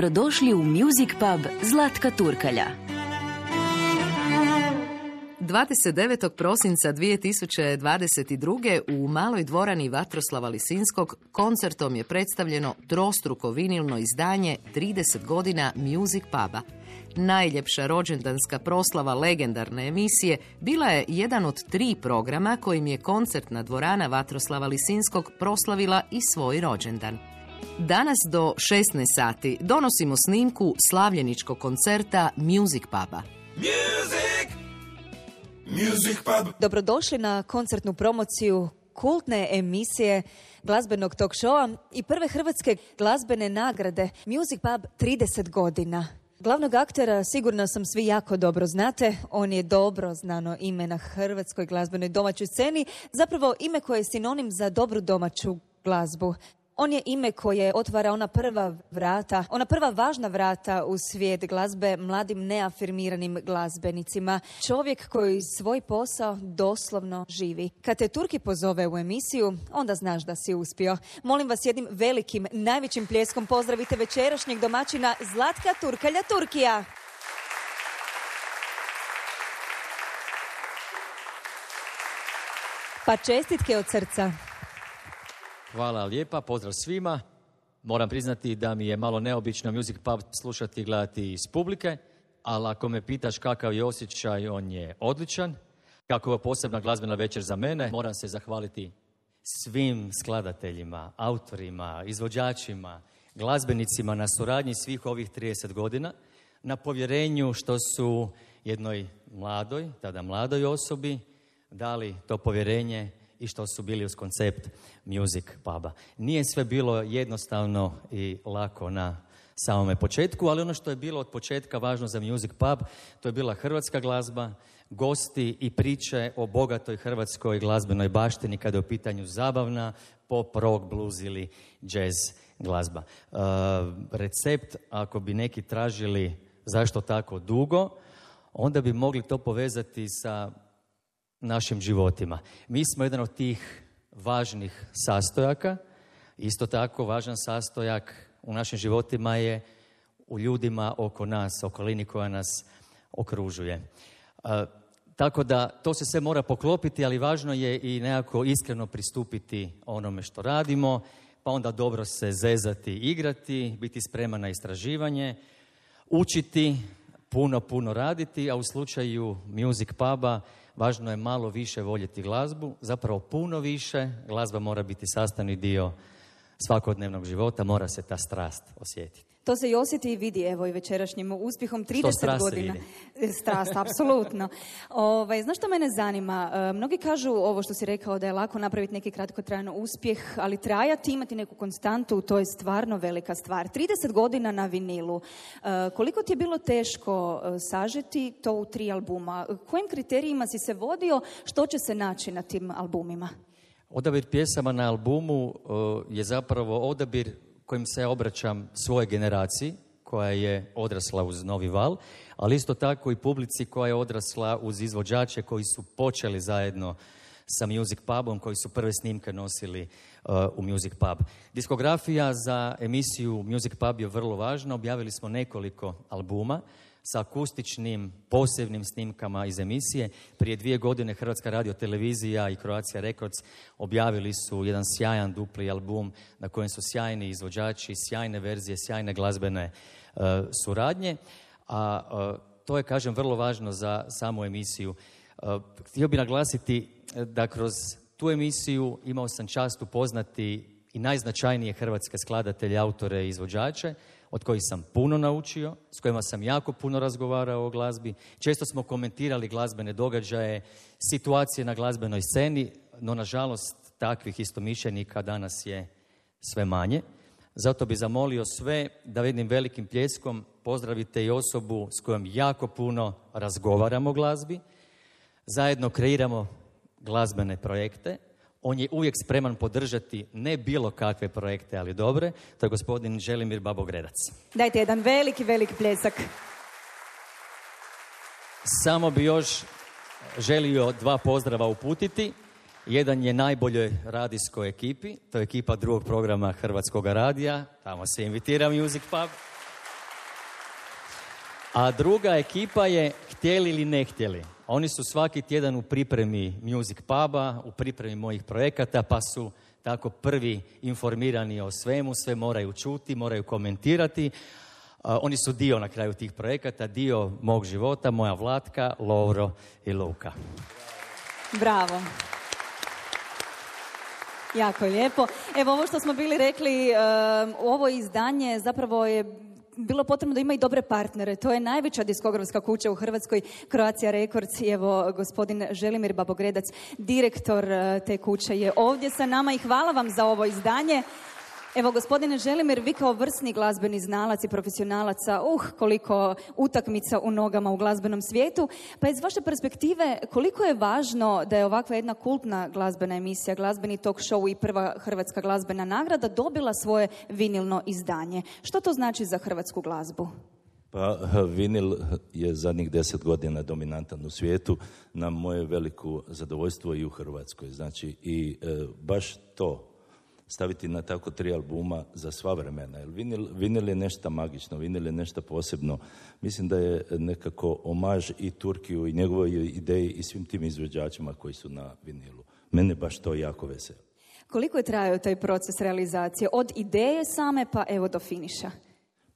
Dobrodošli u Music Pub Zlatka Turkalja. 29. prosinca 2022. u maloj dvorani Vatroslava Lisinskog koncertom je predstavljeno trostruko vinilno izdanje 30 godina Music Puba. Najljepša rođendanska proslava legendarne emisije bila je jedan od tri programa kojim je koncertna dvorana Vatroslava Lisinskog proslavila i svoj rođendan. Danas do 16 sati donosimo snimku slavljeničkog koncerta Music Puba. Music! Music Pub! Dobrodošli na koncertnu promociju kultne emisije glazbenog talk showa i prve hrvatske glazbene nagrade Music Pub 30 godina. Glavnog aktera sigurno sam svi jako dobro znate. On je dobro znano ime na hrvatskoj glazbenoj domaćoj sceni. Zapravo ime koje je sinonim za dobru domaću glazbu. On je ime koje otvara ona prva vrata, ona prva važna vrata u svijet glazbe mladim neafirmiranim glazbenicima. Čovjek koji svoj posao doslovno živi. Kad te Turki pozove u emisiju, onda znaš da si uspio. Molim vas jednim velikim, najvećim pljeskom pozdravite večerašnjeg domaćina Zlatka Turkalja Turkija. Pa čestitke od srca. Hvala lijepa, pozdrav svima. Moram priznati da mi je malo neobično Music Pub slušati i gledati iz publike, ali ako me pitaš kakav je osjećaj, on je odličan. Kako je posebna glazbena večer za mene, moram se zahvaliti svim skladateljima, autorima, izvođačima, glazbenicima na suradnji svih ovih 30 godina, na povjerenju što su jednoj mladoj, tada mladoj osobi, dali to povjerenje i što su bili uz koncept Music Puba. Nije sve bilo jednostavno i lako na samome početku, ali ono što je bilo od početka važno za Music Pub, to je bila hrvatska glazba, gosti i priče o bogatoj hrvatskoj glazbenoj baštini kada je u pitanju zabavna, pop, rock, blues ili jazz glazba. E, recept, ako bi neki tražili zašto tako dugo, onda bi mogli to povezati sa našim životima. Mi smo jedan od tih važnih sastojaka. Isto tako važan sastojak u našim životima je u ljudima oko nas, okolini koja nas okružuje. E, tako da to se sve mora poklopiti, ali važno je i nekako iskreno pristupiti onome što radimo, pa onda dobro se zezati, igrati, biti spreman na istraživanje, učiti, puno, puno raditi, a u slučaju Music Puba važno je malo više voljeti glazbu, zapravo puno više, glazba mora biti sastavni dio svakodnevnog života, mora se ta strast osjetiti. To se i osjeti i vidi, evo i večerašnjim uspjehom 30 Što strast godina. vidi? Strast, apsolutno. Ovaj, znaš što mene zanima? E, mnogi kažu ovo što si rekao da je lako napraviti neki kratkotrajan uspjeh, ali trajati, imati neku konstantu, to je stvarno velika stvar. 30 godina na vinilu. E, koliko ti je bilo teško e, sažeti to u tri albuma? Kojim kriterijima si se vodio? Što će se naći na tim albumima? Odabir pjesama na albumu je zapravo odabir kojim se obraćam svojoj generaciji koja je odrasla uz Novi Val, ali isto tako i publici koja je odrasla uz izvođače koji su počeli zajedno sa Music Pubom, koji su prve snimke nosili uh, u Music Pub. Diskografija za emisiju Music Pub je vrlo važna. Objavili smo nekoliko albuma sa akustičnim posebnim snimkama iz emisije. Prije dvije godine Hrvatska radio televizija i Croatia Records objavili su jedan sjajan dupli album na kojem su sjajni izvođači, sjajne verzije, sjajne glazbene uh, suradnje. A uh, to je, kažem, vrlo važno za samu emisiju. Uh, htio bih naglasiti da kroz tu emisiju imao sam čast upoznati i najznačajnije hrvatske skladatelje, autore i izvođače, od kojih sam puno naučio, s kojima sam jako puno razgovarao o glazbi. Često smo komentirali glazbene događaje, situacije na glazbenoj sceni, no nažalost takvih istomišljenika danas je sve manje. Zato bi zamolio sve da jednim velikim pljeskom pozdravite i osobu s kojom jako puno razgovaramo o glazbi, zajedno kreiramo glazbene projekte. On je uvijek spreman podržati ne bilo kakve projekte, ali dobre. To je gospodin Želimir Babogredac. Dajte jedan veliki, veliki pljesak. Samo bi još želio dva pozdrava uputiti. Jedan je najboljoj radijskoj ekipi, to je ekipa drugog programa Hrvatskog radija, tamo se invitira Music Pub. A druga ekipa je htjeli ili ne htjeli. Oni su svaki tjedan u pripremi Music Puba, u pripremi mojih projekata, pa su tako prvi informirani o svemu, sve moraju čuti, moraju komentirati. Oni su dio na kraju tih projekata, dio mog života, moja Vlatka, Lovro i Luka. Bravo. Jako je lijepo. Evo ovo što smo bili rekli, um, ovo izdanje zapravo je bilo potrebno da ima i dobre partnere. To je najveća diskografska kuća u Hrvatskoj, Croatia Records i evo gospodin Želimir Babogredac, direktor uh, te kuće je ovdje sa nama i hvala vam za ovo izdanje. Evo, gospodine Želimir, vi kao vrsni glazbeni znalac i profesionalaca, uh, koliko utakmica u nogama u glazbenom svijetu, pa iz vaše perspektive, koliko je važno da je ovakva jedna kultna glazbena emisija, glazbeni talk show i prva hrvatska glazbena nagrada dobila svoje vinilno izdanje? Što to znači za hrvatsku glazbu? Pa vinil je zadnjih deset godina dominantan u svijetu, na moje veliko zadovoljstvo i u Hrvatskoj. Znači i e, baš to staviti na tako tri albuma za sva vremena. Jer vinil, vinil je nešto magično, vinil je nešto posebno. Mislim da je nekako omaž i Turkiju i njegovoj ideji i svim tim izvođačima koji su na vinilu. Mene baš to jako veseli. Koliko je trajao taj proces realizacije? Od ideje same pa evo do finiša?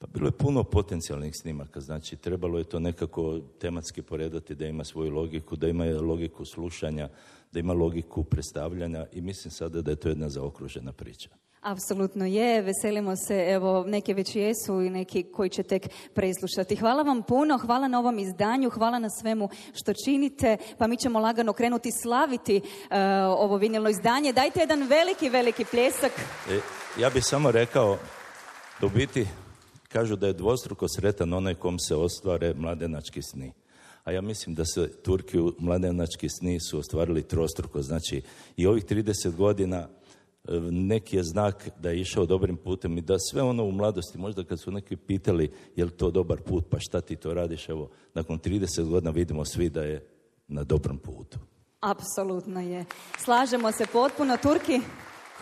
Pa bilo je puno potencijalnih snimaka, znači trebalo je to nekako tematski poredati da ima svoju logiku, da ima logiku slušanja, da ima logiku predstavljanja i mislim sada da je to jedna zaokružena priča. Apsolutno je, veselimo se, evo, neke već jesu i neki koji će tek preslušati. Hvala vam puno, hvala na ovom izdanju, hvala na svemu što činite, pa mi ćemo lagano krenuti slaviti uh, ovo vinilno izdanje. Dajte jedan veliki, veliki pljesak. E, ja bih samo rekao, da u biti kažu da je dvostruko sretan onaj kom se ostvare mladenački sni. A ja mislim da se Turki u mladenački sni su ostvarili trostruko. Znači i ovih 30 godina e, neki je znak da je išao dobrim putem i da sve ono u mladosti, možda kad su neki pitali je li to dobar put, pa šta ti to radiš, evo, nakon 30 godina vidimo svi da je na dobrom putu. Apsolutno je. Slažemo se potpuno. Turki,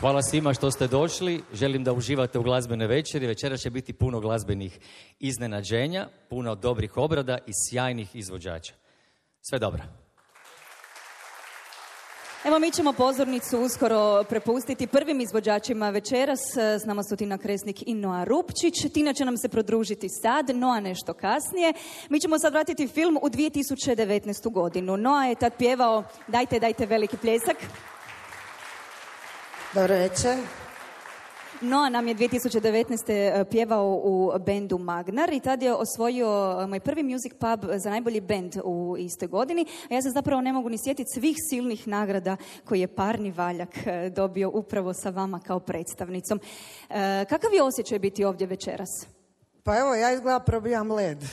Hvala svima što ste došli. Želim da uživate u glazbenoj večeri. Večera će biti puno glazbenih iznenađenja, puno dobrih obrada i sjajnih izvođača. Sve dobro. Evo mi ćemo pozornicu uskoro prepustiti prvim izvođačima večeras. S nama su Tina Kresnik i Noa Rupčić. Tina će nam se prodružiti sad, Noa nešto kasnije. Mi ćemo sad vratiti film u 2019. godinu. Noa je tad pjevao Dajte, dajte veliki pljesak. Dobro večer. Noa nam je 2019. pjevao u bendu Magnar i tad je osvojio moj prvi music pub za najbolji bend u istoj godini. A ja se zapravo ne mogu ni sjetiti svih silnih nagrada koje je Parni Valjak eh, dobio upravo sa vama kao predstavnicom. E, kakav je osjećaj biti ovdje večeras? Pa evo, ja izgleda probijam led.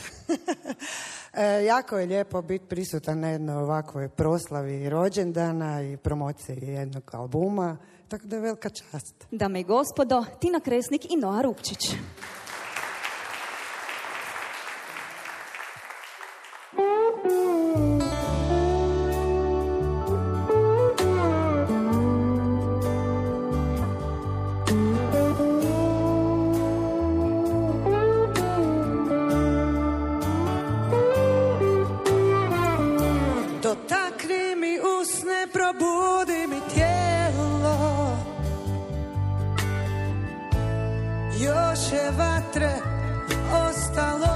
e, jako je lijepo biti prisutan na jednoj ovakvoj proslavi rođendana i promociji jednog albuma. Tako da je velika čast. Dame i gospodo, Tina Kresnik i Noa Rupčić. Dotakni mi usne, probudi Vatre ostalo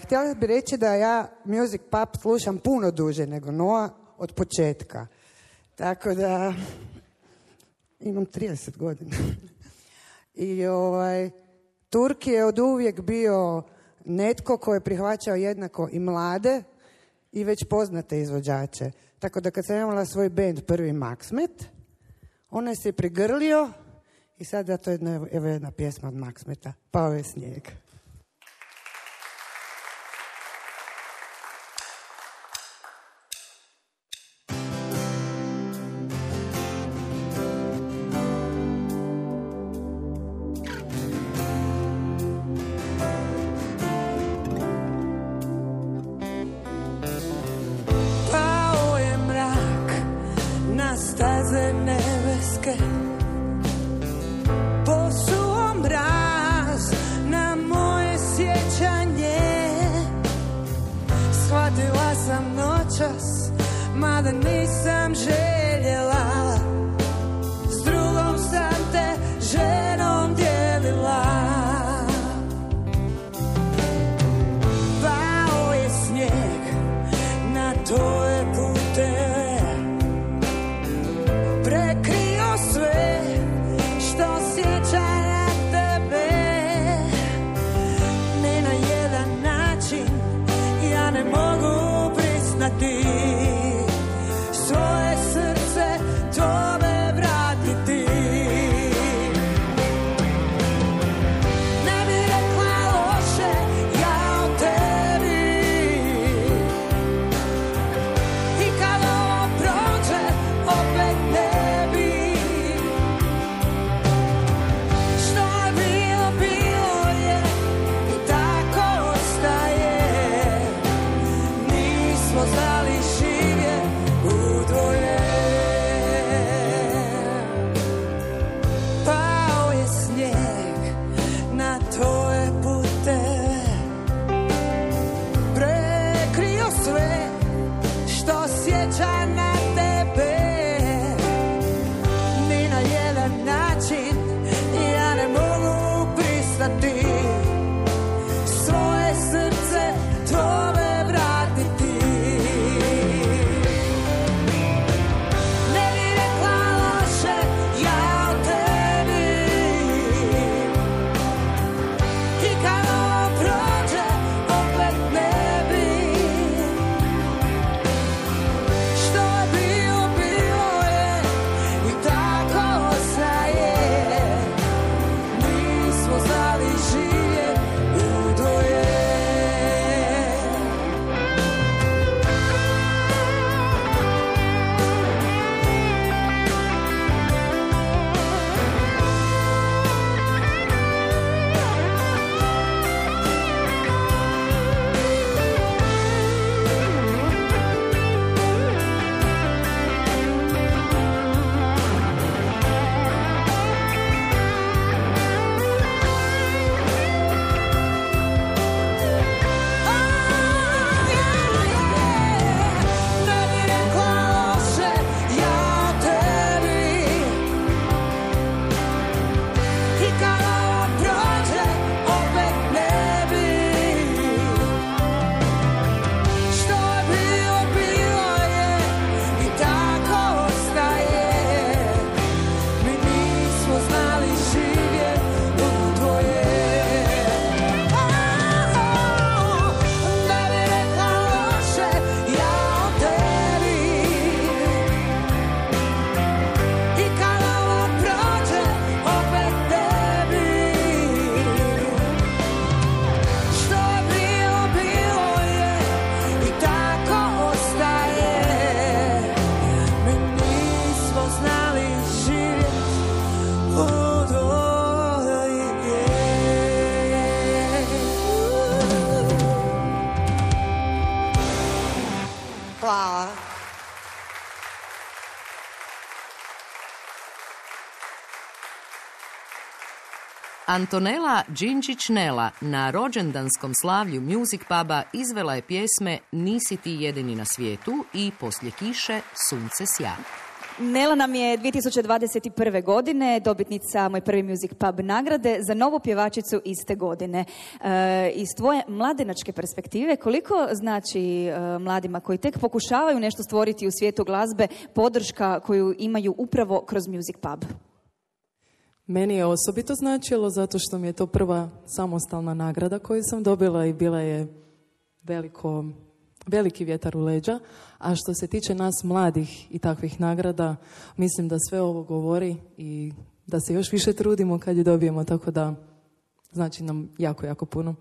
htjela bi reći da ja Music Pub slušam puno duže nego Noa od početka. Tako da imam 30 godina. I ovaj, Turki je od uvijek bio netko ko je prihvaćao jednako i mlade i već poznate izvođače. Tako da kad sam imala svoj band prvi Maxmet, on se prigrlio i sada to je jedna, evo jedna pjesma od Maxmeta, Pao je snijeg. Antonela Đinđić-Nela na rođendanskom slavlju Music Puba izvela je pjesme Nisi ti jedini na svijetu i poslije kiše sunce sja. Nela nam je 2021. godine dobitnica Moj prvi Music Pub nagrade za novu pjevačicu iste godine. E, iz tvoje mladenačke perspektive, koliko znači e, mladima koji tek pokušavaju nešto stvoriti u svijetu glazbe podrška koju imaju upravo kroz Music Pub? Meni je osobito značilo zato što mi je to prva samostalna nagrada koju sam dobila i bila je veliko, veliki vjetar u leđa. A što se tiče nas mladih i takvih nagrada, mislim da sve ovo govori i da se još više trudimo kad je dobijemo, tako da znači nam jako, jako puno.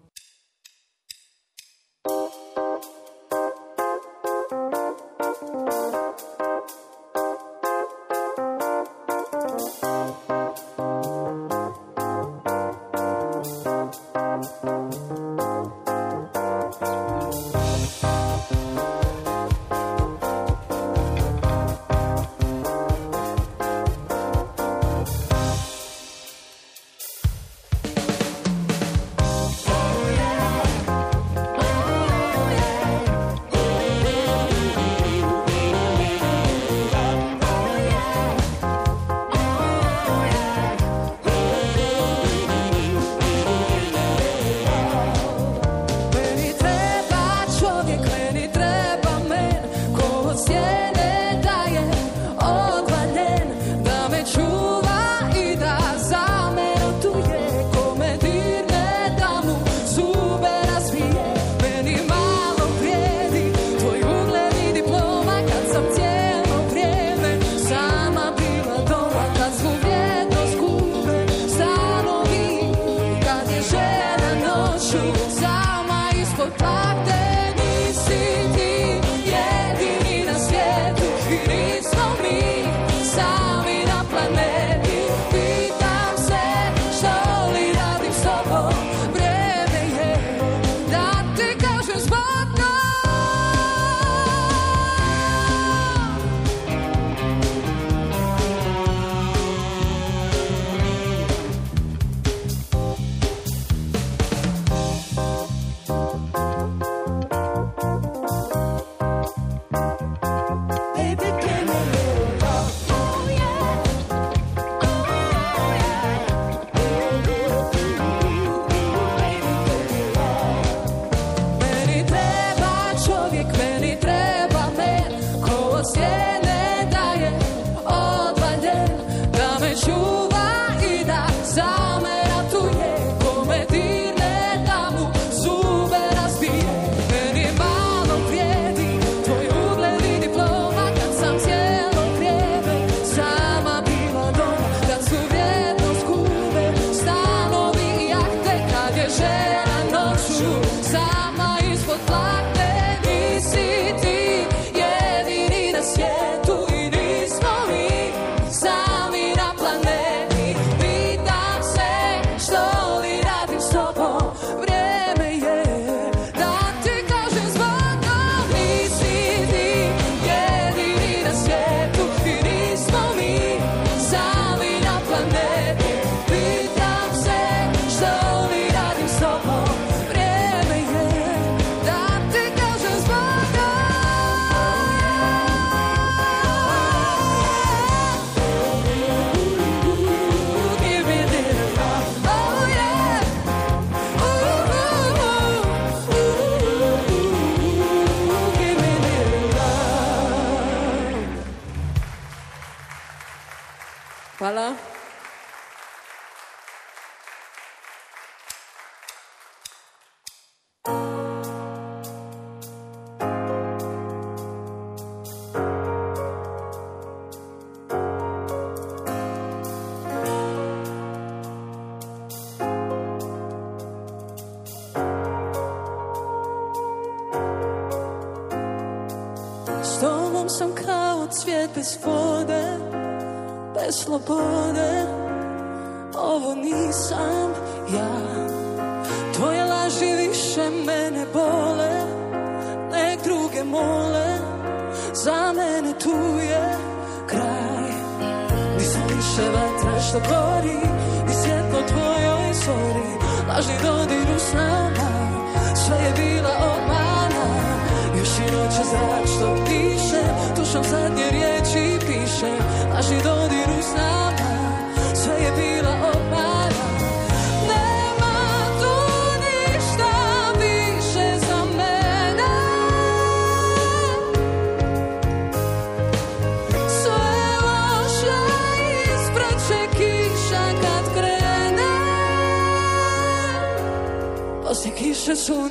so close.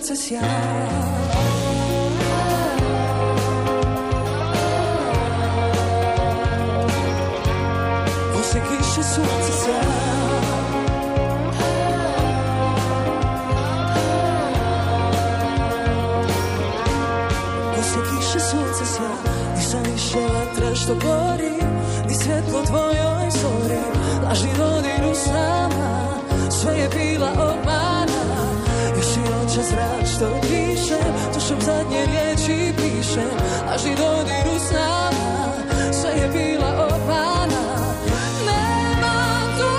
Sunce sja Poslije kiše sunce sja Poslije kiše sunce sja Nisam više vatra što gori Ni svjetlo tvojoj zori. Lažni dodir u snama Sve je bila Noće zrak što piše Tušom zadnje riječi piše Lažni dodir u snama Sve je bila obmana Nema tu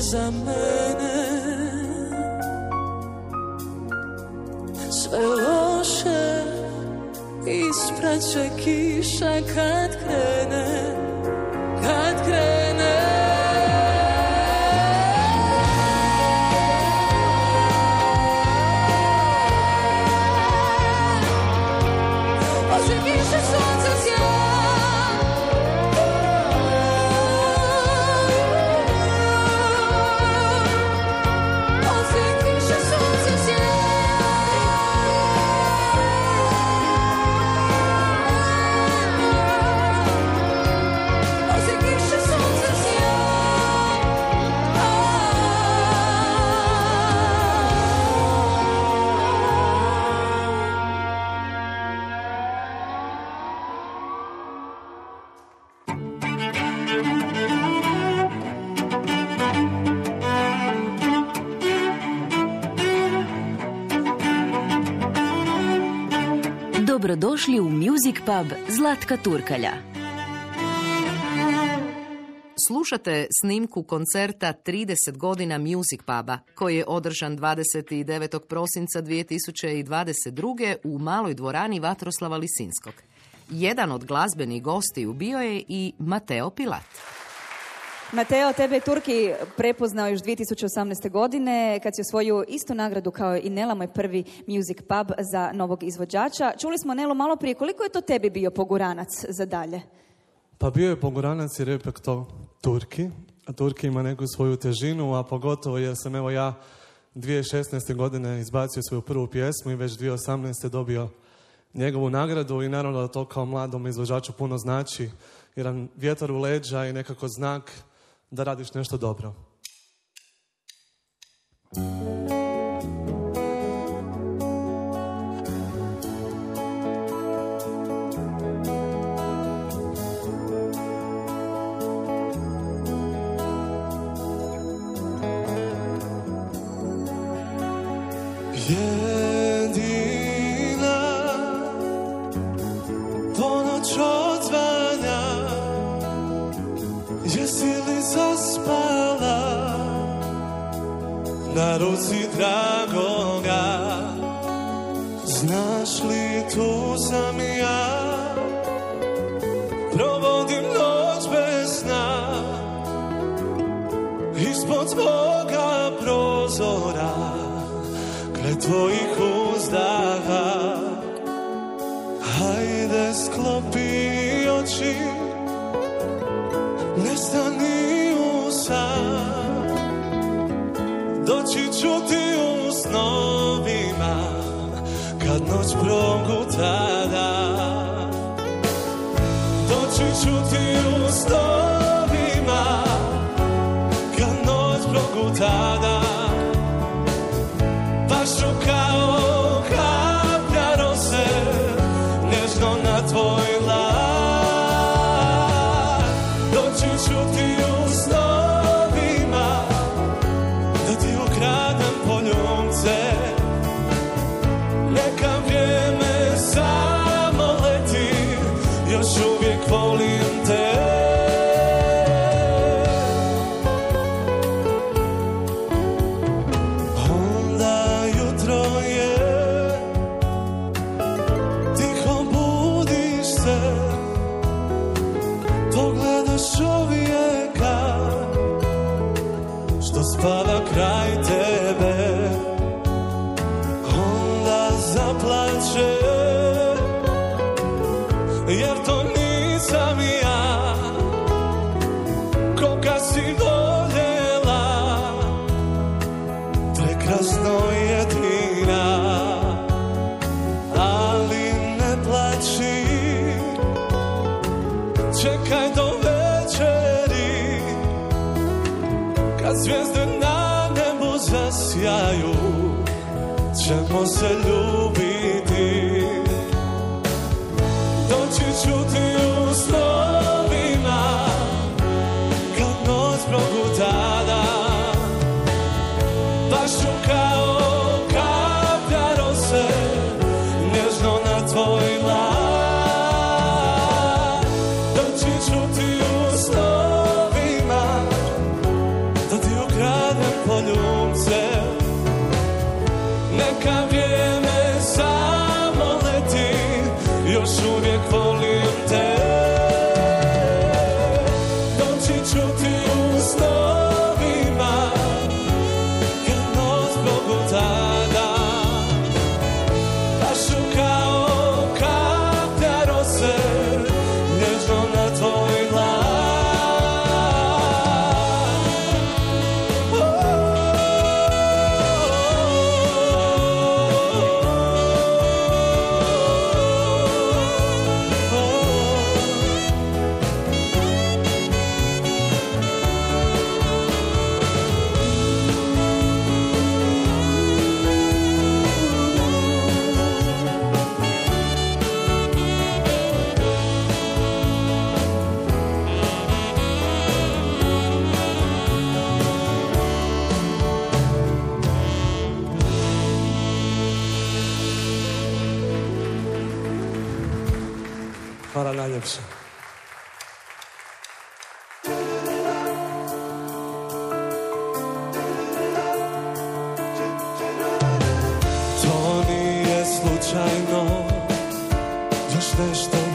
za mene Sve loše ispraće kiša kad krene Music Pub Zlatka Turkalja. Slušate snimku koncerta 30 godina Music Puba, koji je održan 29. prosinca 2022. u maloj dvorani Vatroslava Lisinskog. Jedan od glazbenih gostiju bio je i Mateo Pilat. Mateo, tebe je Turki prepoznao još 2018. godine kad si osvojio istu nagradu kao i Nela, moj prvi music pub za novog izvođača. Čuli smo Nelu malo prije, koliko je to tebi bio poguranac za dalje? Pa bio je poguranac jer je to Turki, a Turki ima neku svoju težinu, a pogotovo jer sam evo ja 2016. godine izbacio svoju prvu pjesmu i već 2018. dobio njegovu nagradu i naravno da to kao mladom izvođaču puno znači, jedan vjetar u leđa i nekako znak da radiš nešto dobro. Jedina starosti dragoga. Znaš li tu sam ja. Provodim noć bez sna. Ispod tvoga prozora Kraj tvojih čuti u snovima Kad noć proguta da. Doći ću ti Just dus des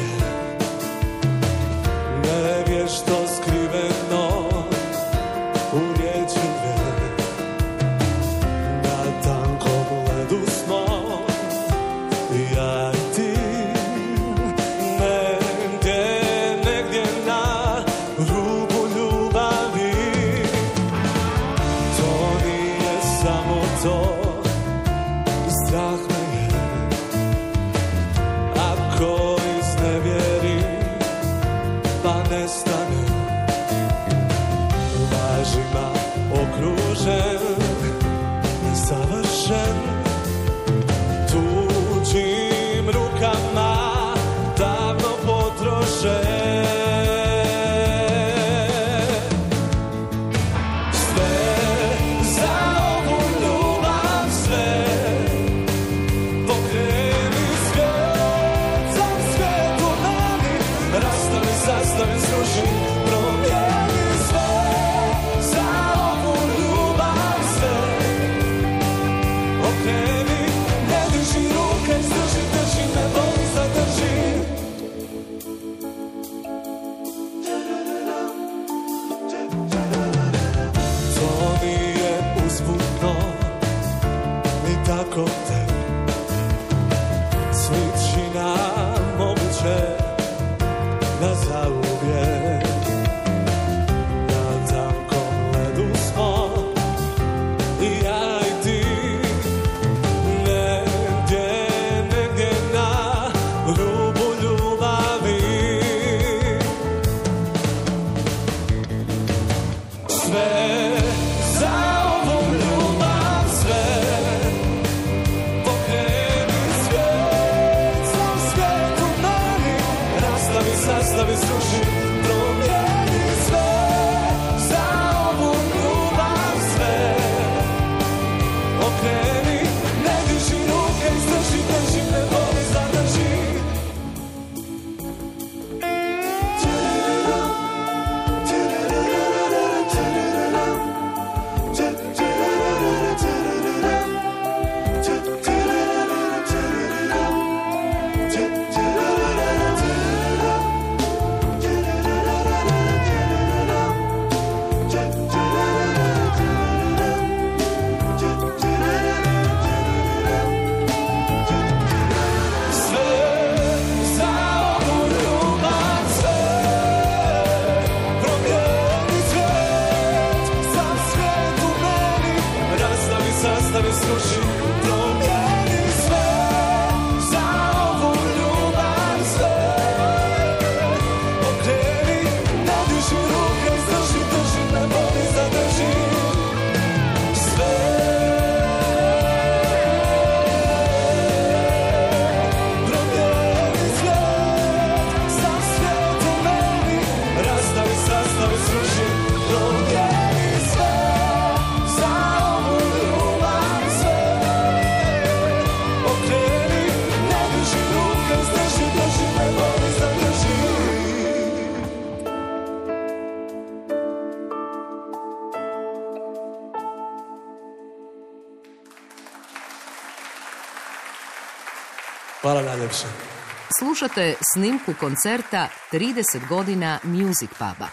Slušate snimku koncerta 30 godina Music Puba.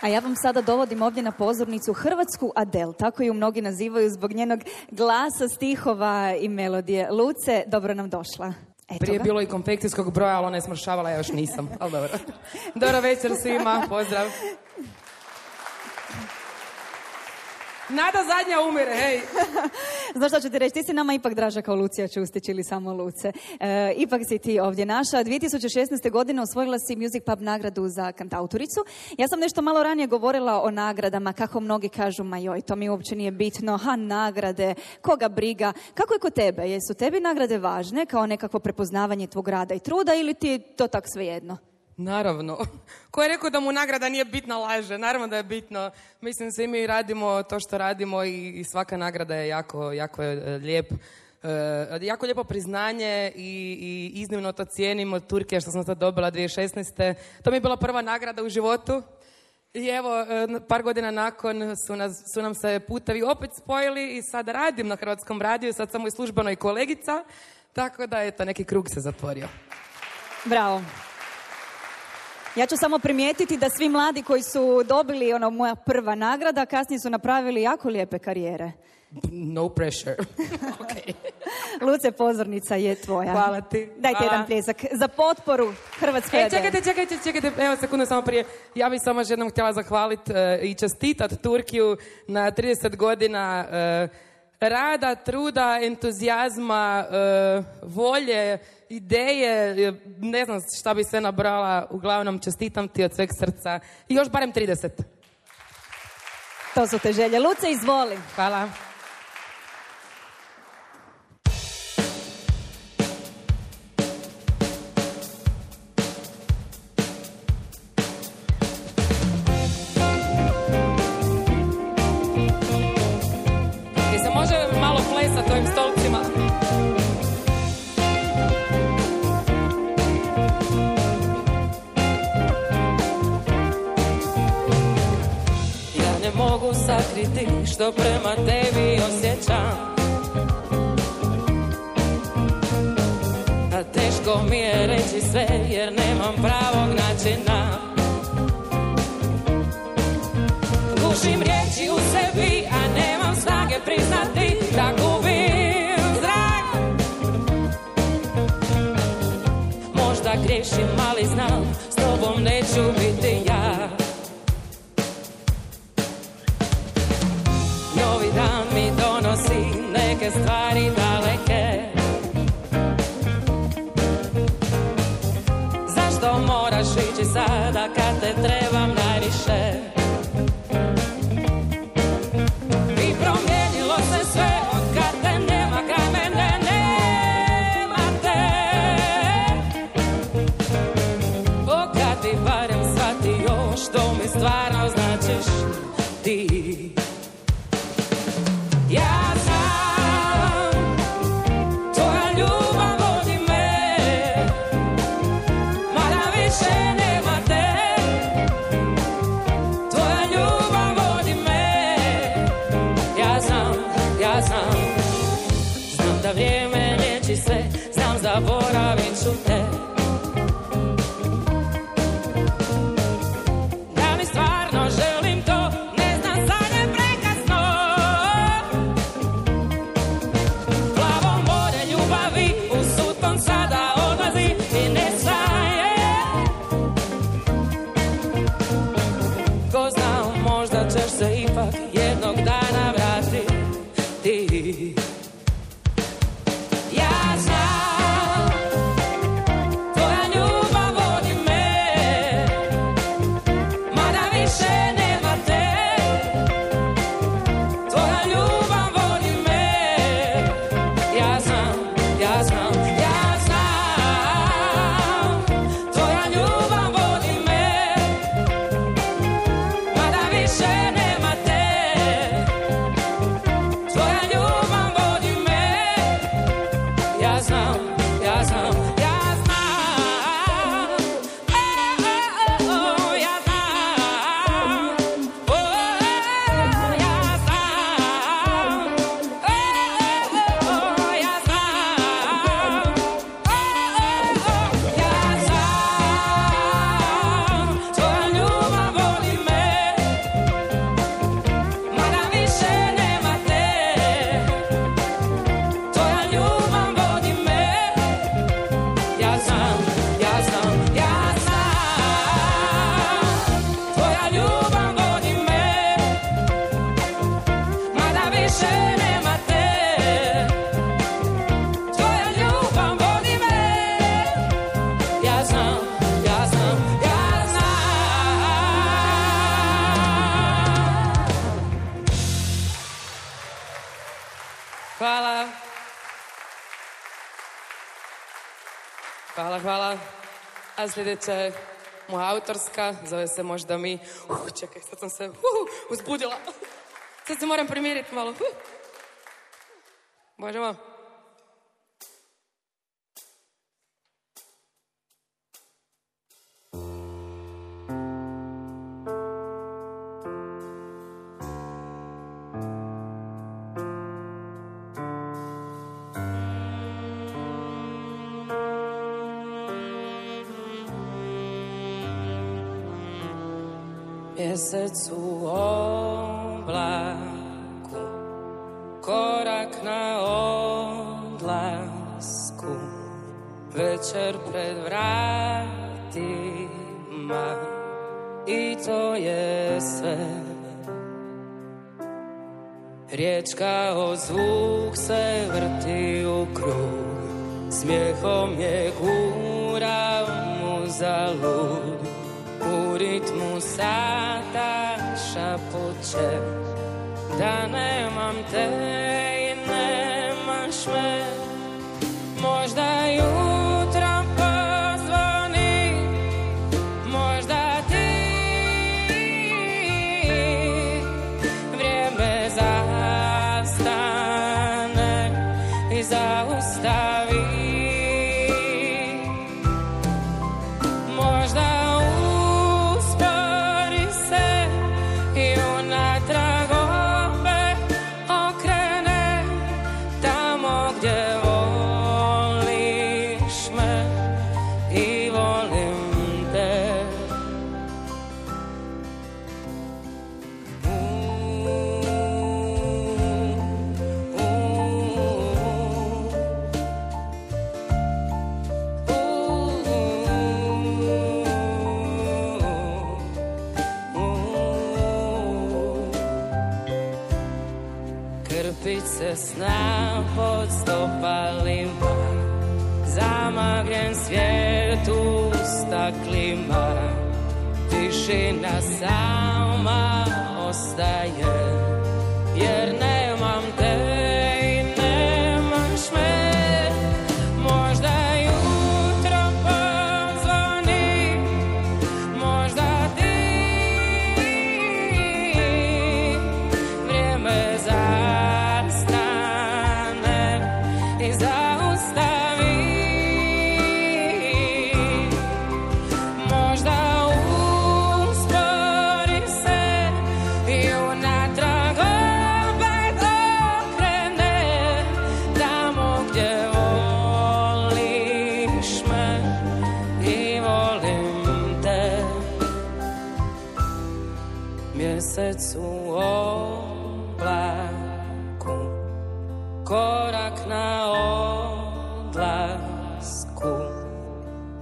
A ja vam sada dovodim ovdje na pozornicu Hrvatsku Adel, tako ju mnogi nazivaju zbog njenog glasa, stihova i melodije. Luce, dobro nam došla. Eto Prije je ga. bilo i konfekcijskog broja, ali ona je smršavala, ja još nisam. Ali dobro. Dobro večer svima, pozdrav. Nada zadnja umire, hej. Znaš što ću reći, ti si nama ipak draža kao Lucija Čustić ili samo Luce. E, ipak si ti ovdje naša. 2016. godine osvojila si Music Pub nagradu za kantautoricu. Ja sam nešto malo ranije govorila o nagradama, kako mnogi kažu, ma joj, to mi uopće nije bitno, ha, nagrade, koga briga. Kako je kod tebe? Jesu tebi nagrade važne kao nekakvo prepoznavanje tvog rada i truda ili ti je to tak svejedno? Naravno. Ko je rekao da mu nagrada nije bitna laže? Naravno da je bitno. Mislim, svi mi radimo to što radimo i, svaka nagrada je jako, jako je lijep. e, jako lijepo priznanje i, i iznimno to cijenim od Turke što sam sad dobila 2016. To mi je bila prva nagrada u životu. I evo, e, par godina nakon su, nas, su nam se putevi opet spojili i sad radim na Hrvatskom radiju, sad sam i službeno kolegica, tako da eto, neki krug se zatvorio. Bravo. Ja ću samo primijetiti da svi mladi koji su dobili ono moja prva nagrada, kasnije su napravili jako lijepe karijere. No pressure. Luce, pozornica je tvoja. Hvala ti. Dajte Hvala. jedan pljesak za potporu Hrvatskoj E, čekajte, čekajte, čekajte, evo sekundu samo prije. Ja bih samo još jednom htjela zahvaliti i čestitat Turkiju na 30 godina e, rada, truda, entuzijazma, e, volje, ideje, ne znam šta bi sve nabrala, uglavnom čestitam ti od sveg srca. I još barem 30. To su te želje. Luce, izvoli. Hvala. Sakriti što prema tebi osjećam. A teško mi je reći sve jer nemam pravog načina. Gušim riječi u sebi, donosi neke A sljedeća je moja autorska, zove se možda mi... Uh, čekaj, sad sam se uh, uzbudila. Sad se moram primiriti malo. Uh. Možemo? mjesecu oblaku Korak na odlasku. Večer pred vratima I to je sve. Riječ kao zvuk se vrti u krug Smjehom je gura mu za lud U ritmu sam cer, dar ne-am tăiat. naše nas sama ostaje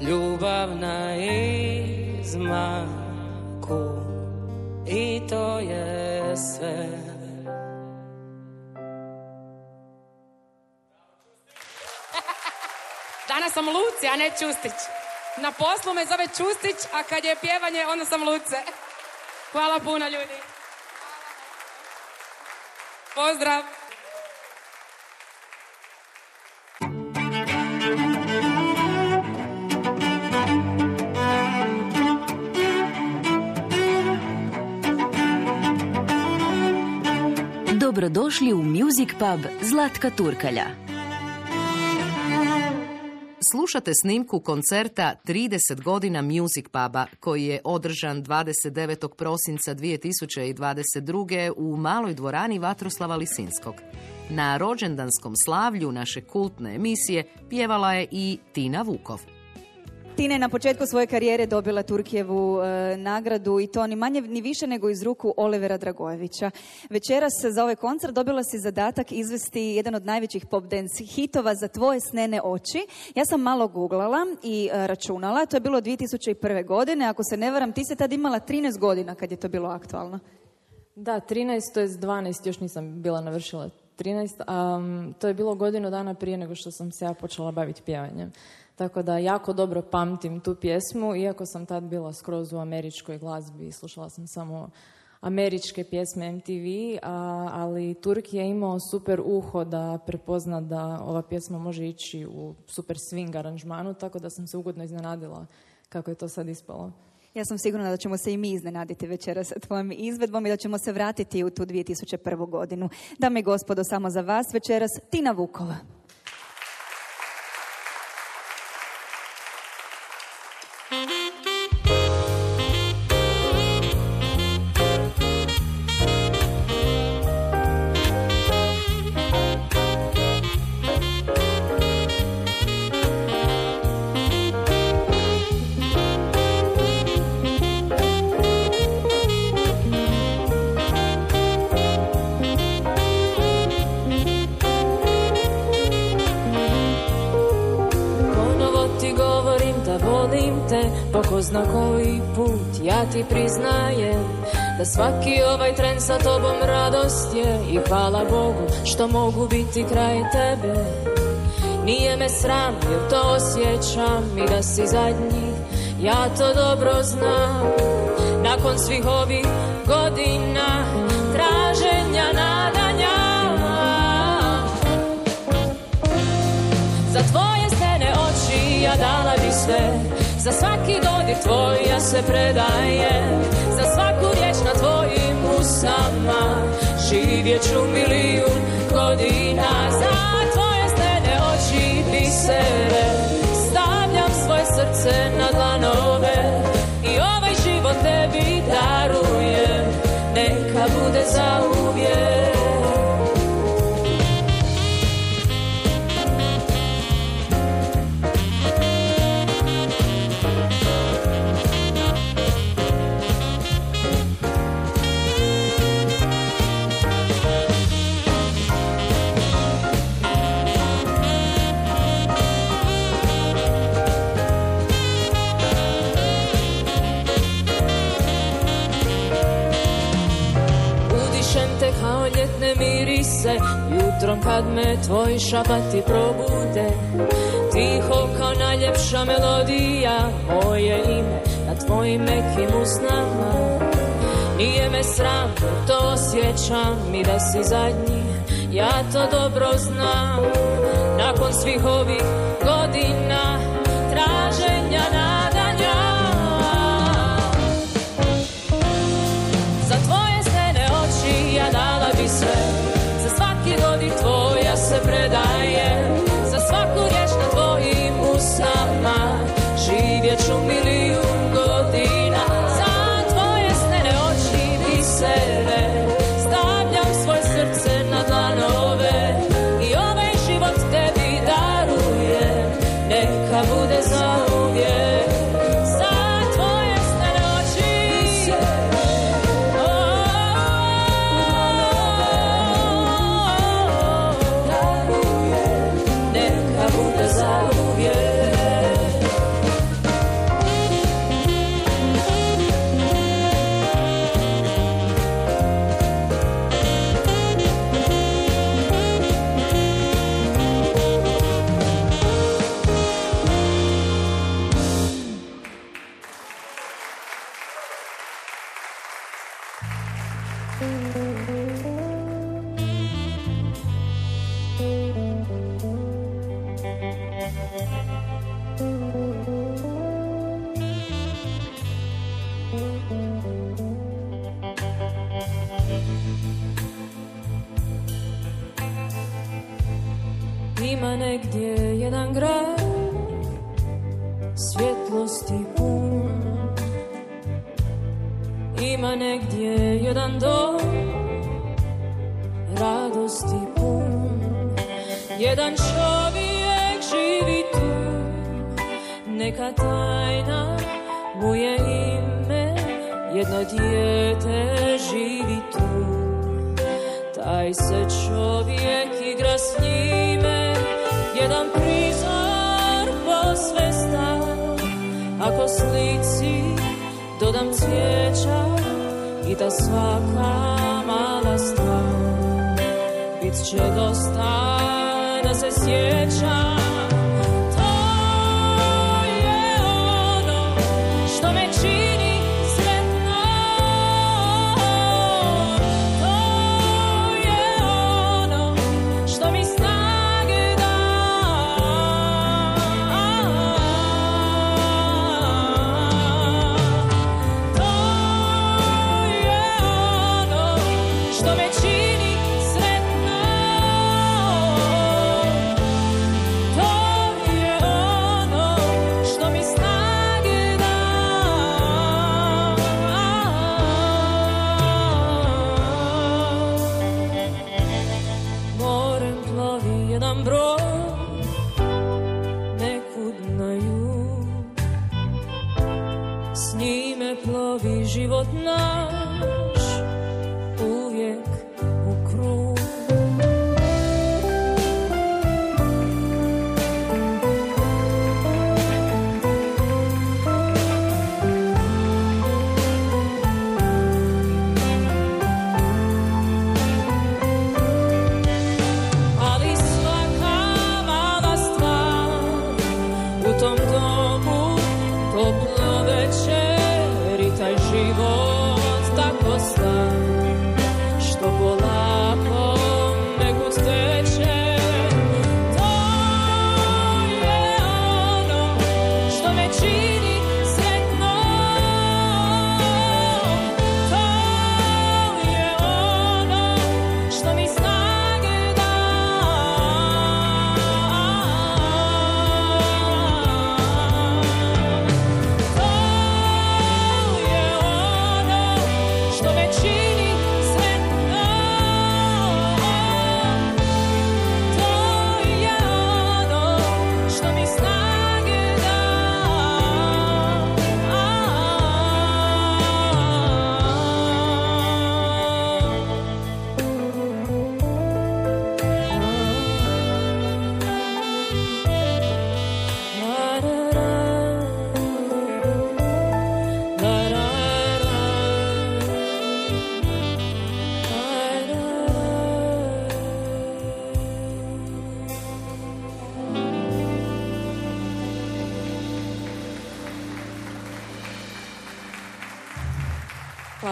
Ljubavna izmaku i to je sve. Danas sam Luci, a ne Čustić. Na poslu me zove Čustić, a kad je pjevanje, onda sam Luce. Hvala puno ljudi. Pozdrav! Dobrodošli u Music Pub Zlatka Turkalja. Slušate snimku koncerta 30 godina Music Puba koji je održan 29. prosinca 2022. u maloj dvorani Vatroslava Lisinskog. Na rođendanskom slavlju naše kultne emisije pjevala je i Tina Vukov. Tina je na početku svoje karijere dobila Turkijevu e, nagradu i to ni manje ni više nego iz ruku Olivera Dragojevića. Večeras za ovaj koncert dobila si zadatak izvesti jedan od najvećih pop dance hitova za tvoje snene oči. Ja sam malo googlala i e, računala, to je bilo 2001. godine, ako se ne varam, ti se tad imala 13 godina kad je to bilo aktualno. Da, 13, to je 12, još nisam bila navršila 13, a to je bilo godinu dana prije nego što sam se ja počela baviti pjevanjem. Tako da jako dobro pamtim tu pjesmu, iako sam tad bila skroz u američkoj glazbi, slušala sam samo američke pjesme MTV, a, ali Turk je imao super uho da prepozna da ova pjesma može ići u super swing aranžmanu, tako da sam se ugodno iznenadila kako je to sad ispalo. Ja sam sigurna da ćemo se i mi iznenaditi večeras tvojom izvedbom i da ćemo se vratiti u tu 2001. godinu. Dame i gospodo, samo za vas večeras Tina Vukova. Sa tobom radost je I hvala Bogu što mogu biti kraj tebe. Nije me sram jer to osjećam I da si zadnji ja to dobro znam. Nakon svih ovih godina Traženja nadanja Za tvoje stene oči ja dala bi sve. Za svaki dodir tvoj ja se predajem. Za svaku riječ na tvojim usama Živjet ću milijun godina. Za tvoje stene oči bisere Stavljam svoje srce na dlanove I ovaj život tebi darujem. Neka bude za uvijek kad me tvoji šapati probude Tiho kao najljepša melodija Moje ime na tvojim mekim usnama. Nije me sram, to osjećam I da si zadnji, ja to dobro znam. Nakon svih ovih godina da se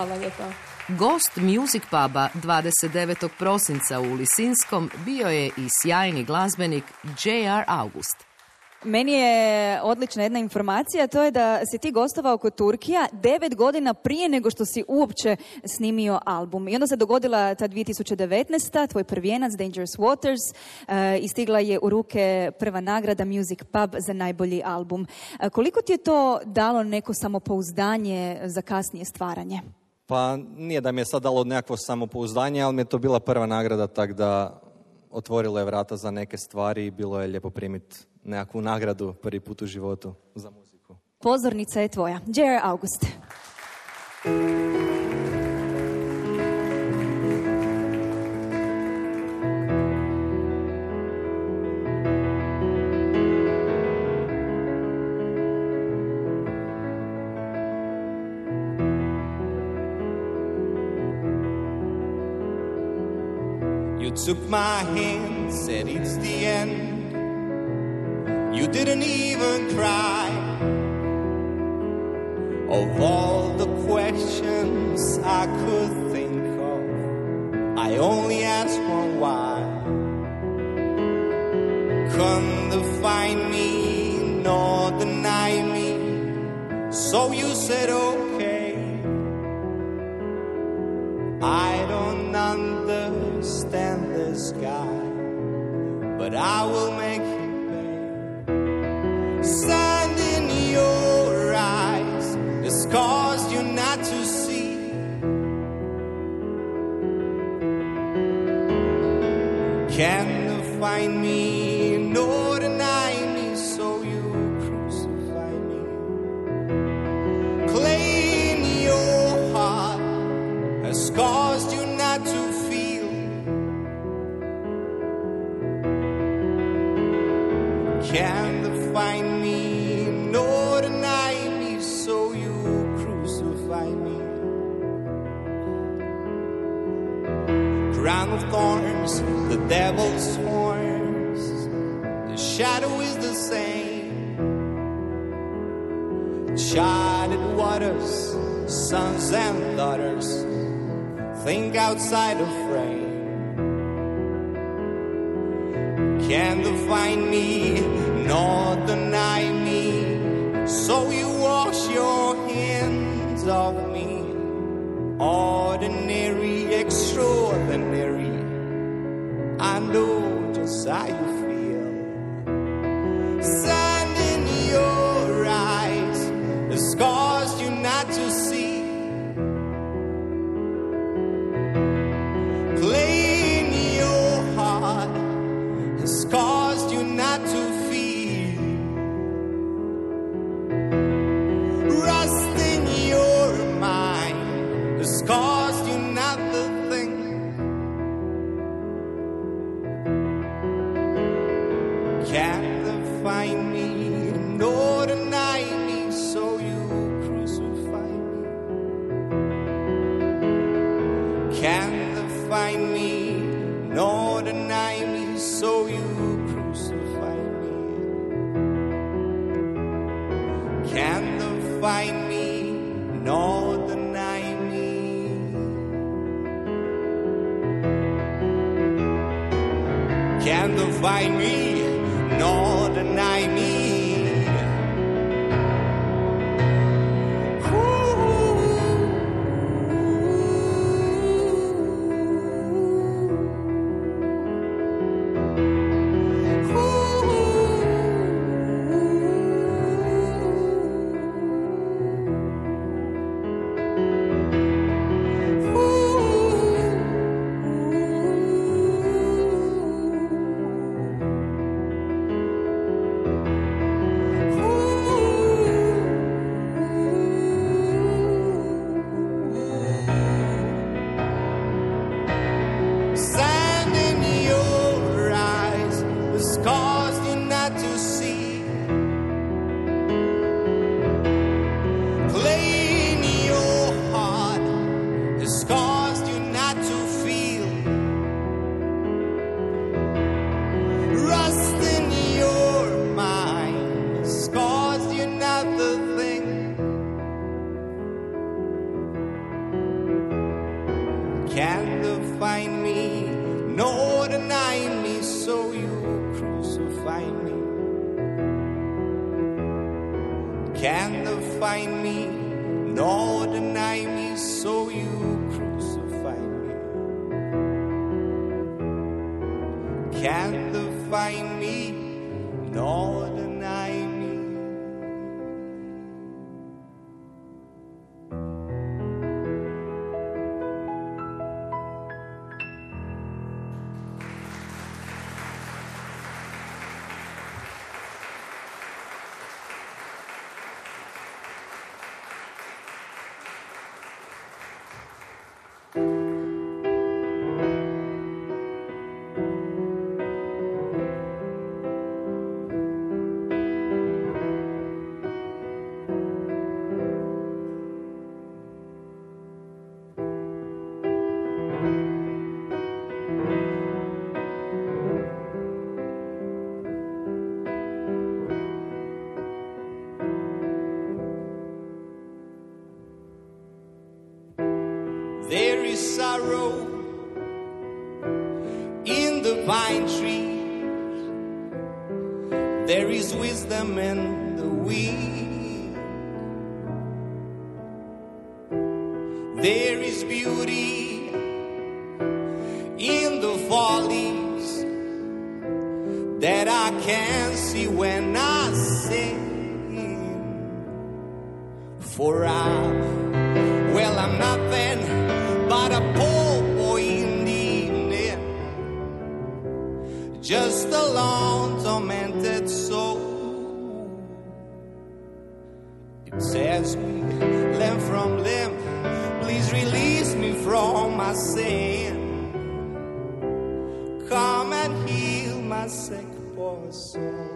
Hvala lijepa. Gost Music Puba 29. prosinca u Lisinskom bio je i sjajni glazbenik J.R. August. Meni je odlična jedna informacija, to je da si ti gostovao kod Turkija devet godina prije nego što si uopće snimio album. I onda se dogodila ta 2019. tvoj prvijenac Dangerous Waters eh, i stigla je u ruke prva nagrada Music Pub za najbolji album. Eh, koliko ti je to dalo neko samopouzdanje za kasnije stvaranje? Pa nije da mi je sad dalo nekakvo samopouzdanje, ali mi je to bila prva nagrada, tak da otvorilo je vrata za neke stvari i bilo je lijepo primiti nekakvu nagradu prvi put u životu za muziku. Pozornica je tvoja. J.R. August. Took my hand, said it's the end. You didn't even cry. Of all the questions I could think of, I only asked one why. Couldn't define me, nor deny me. So you said, okay. sky, but I will make Can they find me nor deny me? Can they find me nor deny me? Lone tormented soul. It tears me limb from limb. Please release me from my sin. Come and heal my sick poor soul.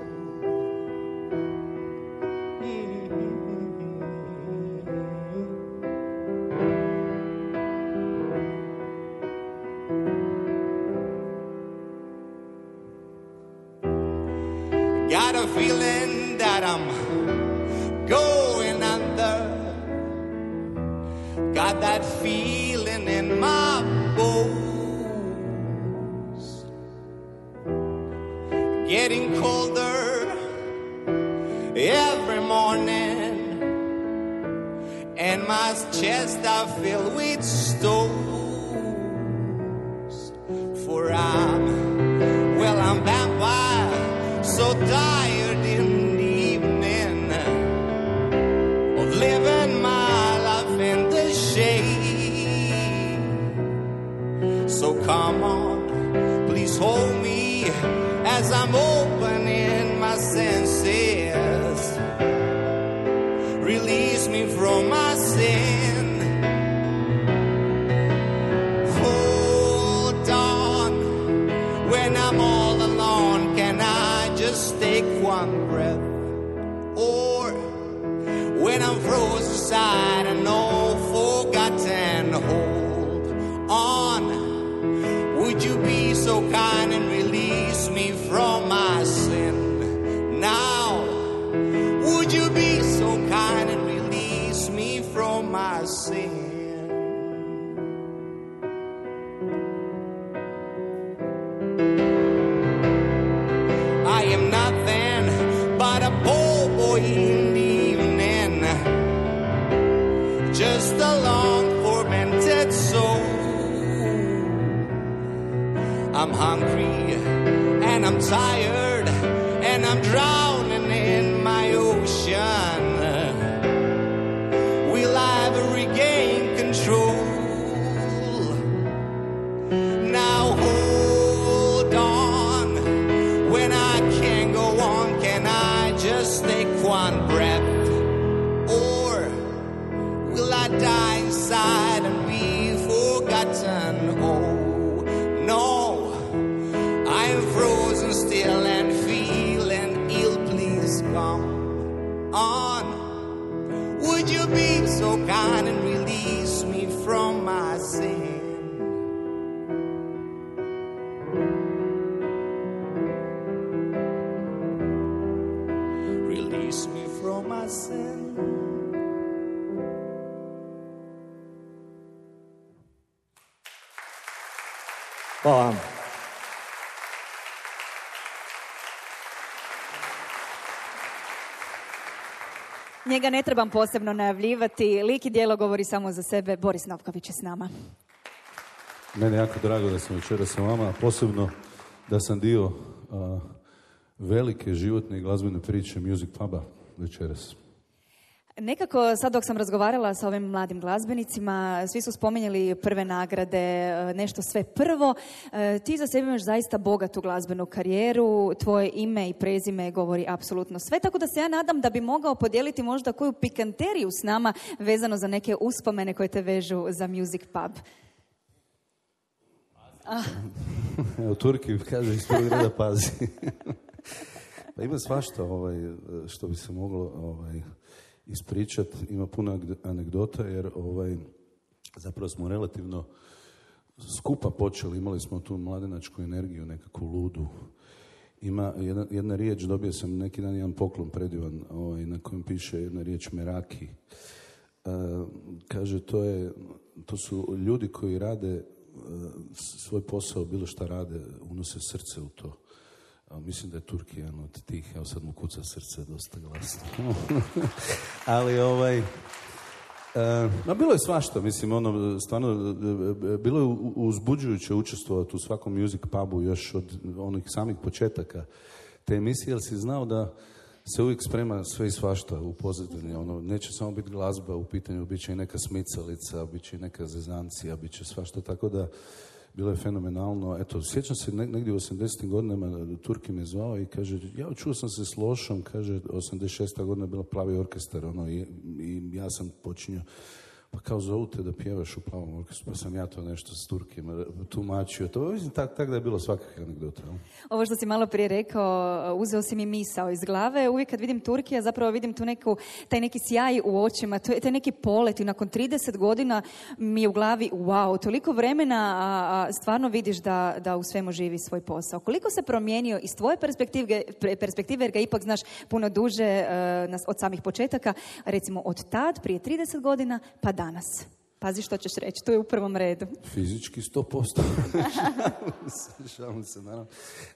Hvala vam. Njega ne trebam posebno najavljivati. Lik i dijelo govori samo za sebe. Boris Novković je s nama. Meni je jako drago da sam večeras sa vama, a posebno da sam dio a, velike životne i glazbene priče Music Puba večeras. Nekako sad dok sam razgovarala sa ovim mladim glazbenicima, svi su spominjali prve nagrade, e, nešto sve prvo. E, Ti za sebe imaš zaista bogatu glazbenu karijeru, tvoje ime i prezime govori apsolutno sve, tako da se ja nadam da bi mogao podijeliti možda koju pikanteriju s nama vezano za neke uspomene koje te vežu za Music Pub. Evo, Turki kaže prvog reda pazi. pa ima svašta ovaj, što bi se moglo ovaj, ispričat. Ima puno anegdota jer ovaj, zapravo smo relativno skupa počeli. Imali smo tu mladenačku energiju, nekakvu ludu. Ima jedna, jedna riječ, dobio sam neki dan jedan poklon predivan ovaj, na kojem piše jedna riječ meraki. E, kaže, to, je, to su ljudi koji rade e, svoj posao, bilo šta rade, unose srce u to. A mislim da je Turki jedan od tih, evo sad mu kuca srce dosta glasno. Ali ovaj, E, ma bilo je svašta, mislim, ono, stvarno, e, e, bilo je uzbuđujuće učestvovati u svakom music pubu još od onih samih početaka te emisije, jer si znao da se uvijek sprema sve i svašta u pozadini, ono, neće samo biti glazba u pitanju, bit će i neka smicalica, bit će i neka zezancija, bit će svašta, tako da bilo je fenomenalno. Eto, sjećam se ne- negdje u 80. godinama Turki me zvao i kaže, ja čuo sam se s Lošom, kaže, 86. godina je bila plavi orkestar, ono, i, i ja sam počinio, pa kao zovu te da pjevaš u plavom orkestru, pa sam ja to nešto s Turkima tumačio. To, mislim, tak, tak da je bilo svakakve anegdota. Ovo što si malo prije rekao, uzeo si mi misao iz glave. Uvijek kad vidim Turkija, zapravo vidim tu neku, taj neki sjaj u očima, to je taj neki polet i nakon 30 godina mi je u glavi, wow, toliko vremena, a, a stvarno vidiš da, da u svemu živi svoj posao. Koliko se promijenio iz tvoje perspektive, perspektive jer ga ipak znaš puno duže e, nas- od samih početaka, recimo od tad, prije 30 godina, pa danas. Pazi što ćeš reći, tu je u prvom redu. Fizički 100%. šalim se, naravno.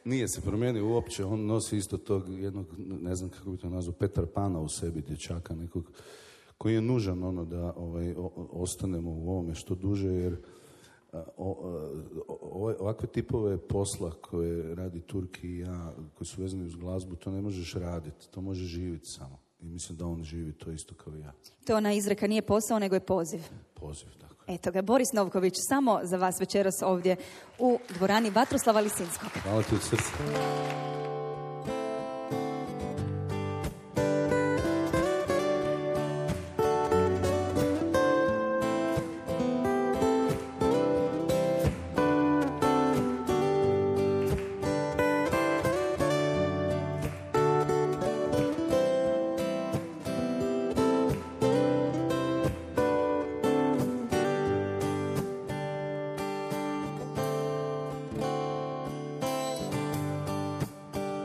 Nije se promijenio uopće, on nosi isto tog jednog, ne znam kako bi to nazvao, Petar Pana u sebi, dječaka nekog, koji je nužan ono da ovaj, o- ostanemo u ovome što duže, jer o- ovakve tipove posla koje radi Turki i ja, koji su vezani uz glazbu, to ne možeš raditi, to može živjeti samo. I mislim da on živi to isto kao i ja. To ona izreka, nije posao, nego je poziv. Poziv, tako. Eto ga, Boris Novković, samo za vas večeras ovdje u dvorani Vatroslava Lisinskog. Hvala ti od srca.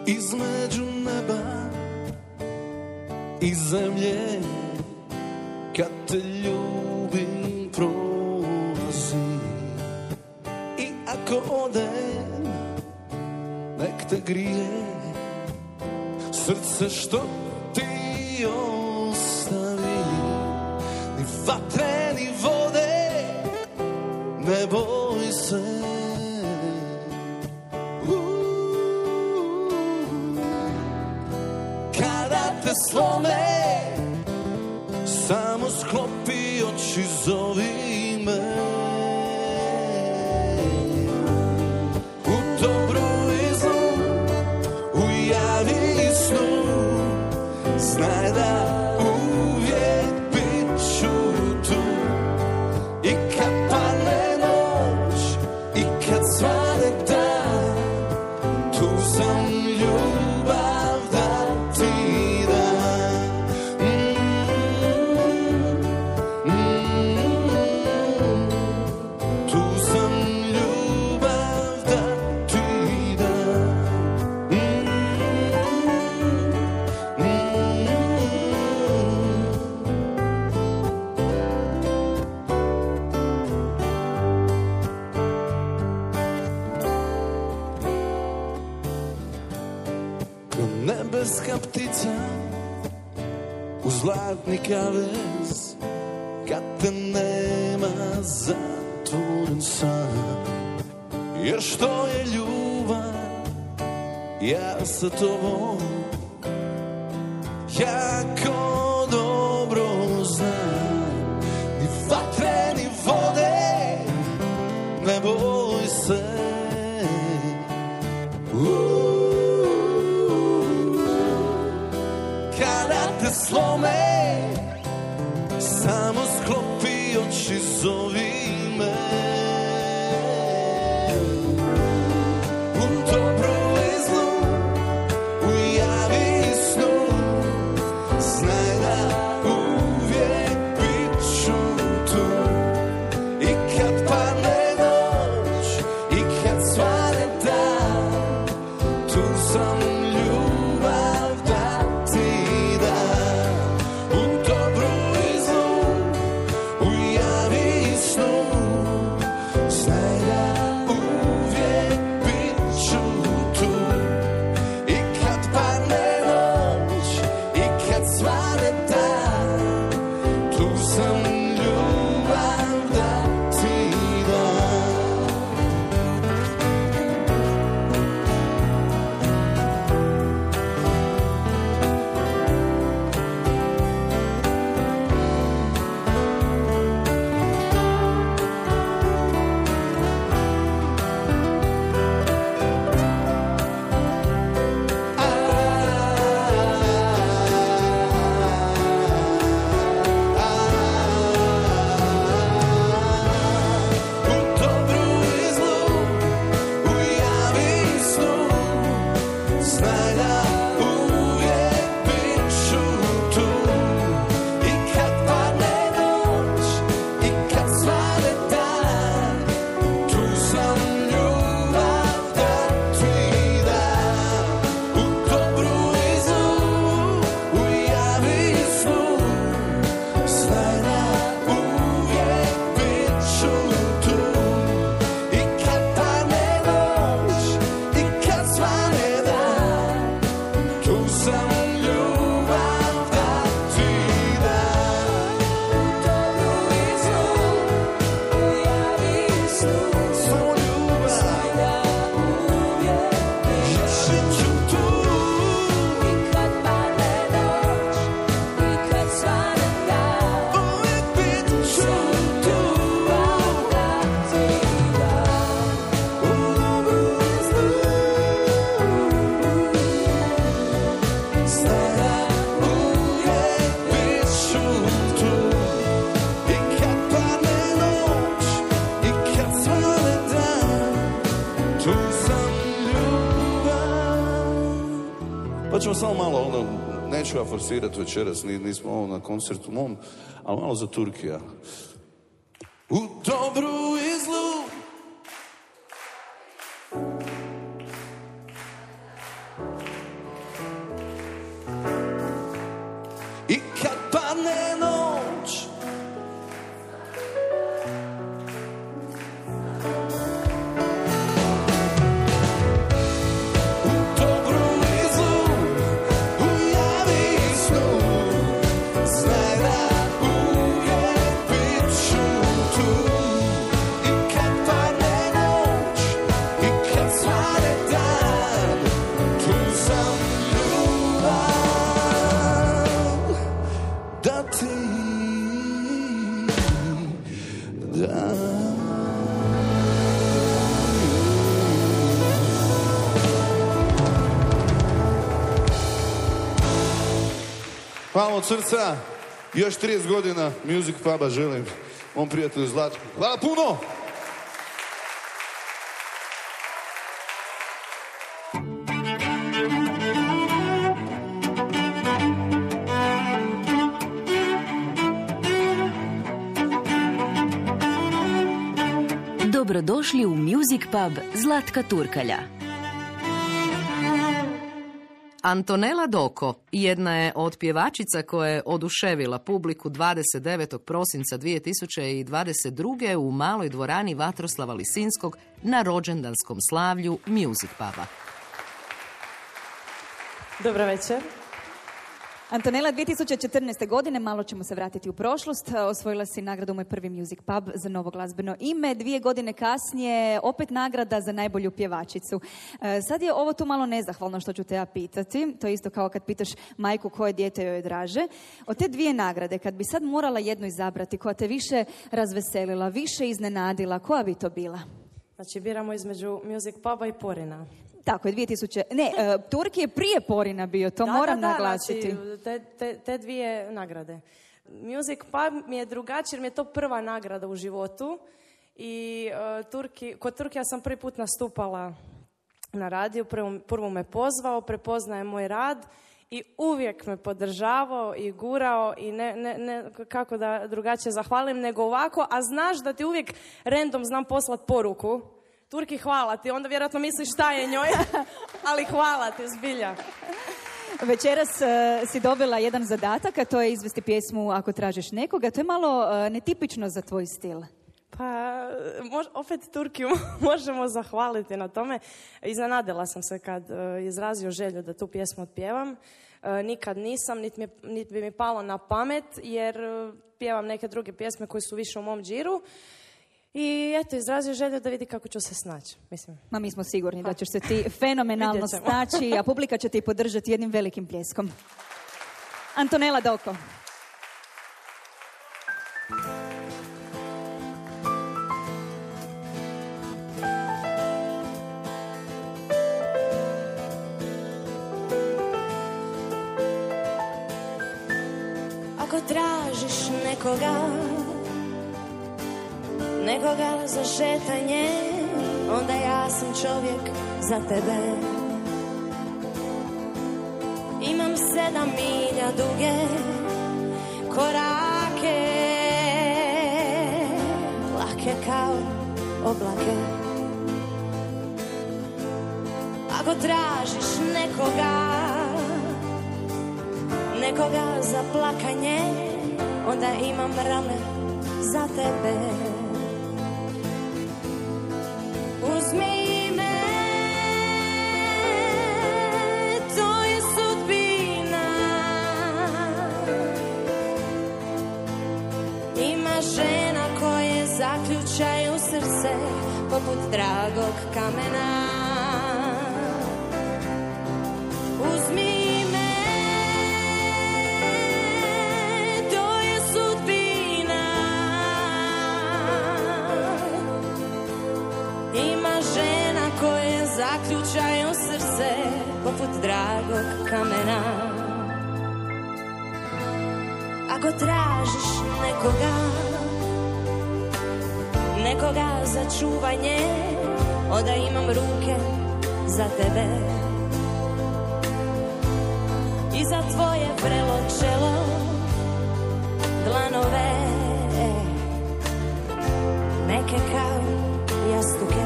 Između neba i zemlje Kad te ljubim prolazi I ako odem Nek te grije Srce što noć, neću ja forsirati večeras, ni- nismo ovo na koncertu mom, ali malo za Turkija. Srca. Još 30 godina Music Puba želim mom prijatelju Zlatku. Hvala puno! Dobrodošli u Music Pub Zlatka Turkalja. Antonela Doko jedna je od pjevačica koja je oduševila publiku 29. prosinca 2022. u maloj dvorani Vatroslava Lisinskog na rođendanskom slavlju Music Puba. Dobro večer. Antonela, 2014. godine, malo ćemo se vratiti u prošlost, osvojila si nagradu Moj prvi music pub za novo glazbeno ime. Dvije godine kasnije opet nagrada za najbolju pjevačicu. E, Sad je ovo tu malo nezahvalno što ću te ja pitati. To je isto kao kad pitaš majku koje dijete joj draže. Od te dvije nagrade, kad bi sad morala jednu izabrati, koja te više razveselila, više iznenadila, koja bi to bila? Znači, biramo između Music Puba i Porina. Tako je, 2000... Ne, e, Turki je prije Porina bio, to Da, moram da, da, naglasiti. Znači, te, te, te dvije nagrade. Music Pub mi je drugačiji jer mi je to prva nagrada u životu. I e, Turki, kod Turkija sam prvi put nastupala na radiju, prvo, prvo me pozvao, prepoznaje moj rad i uvijek me podržavao i gurao i ne, ne, ne, kako da drugačije zahvalim nego ovako, a znaš da ti uvijek random znam poslat poruku. Turki, hvala ti. Onda vjerojatno misliš šta je njoj, ali hvala ti, zbilja. Večeras e, si dobila jedan zadatak, a to je izvesti pjesmu Ako tražiš nekoga. To je malo e, netipično za tvoj stil. Pa, mož- opet Turkiju možemo zahvaliti na tome. Iznenadila sam se kad e, izrazio želju da tu pjesmu otpjevam. Nikad nisam, niti, mi, niti bi mi palo na pamet, jer pjevam neke druge pjesme koje su više u mom džiru. I eto, izrazio želju da vidi kako ću se snaći. Mislim, Ma mi smo sigurni da ćeš se ti fenomenalno snaći, a publika će te i podržati jednim velikim pljeskom. Antonela Doko. Za šetanje Onda ja sam čovjek za tebe Imam sedam milja duge Korake Lake kao oblake Ako tražiš nekoga nekoga za plakanje, onda imam rame za tebe. Poput dragog kamena. Uzmi me, to je sudbina. Ima žena koje zaključaju srce poput dragog kamena. Ako tražiš nekoga, nekoga za čuvanje O imam ruke za tebe. I za tvoje vrelo čelo Dlanove Neke kao jastuke.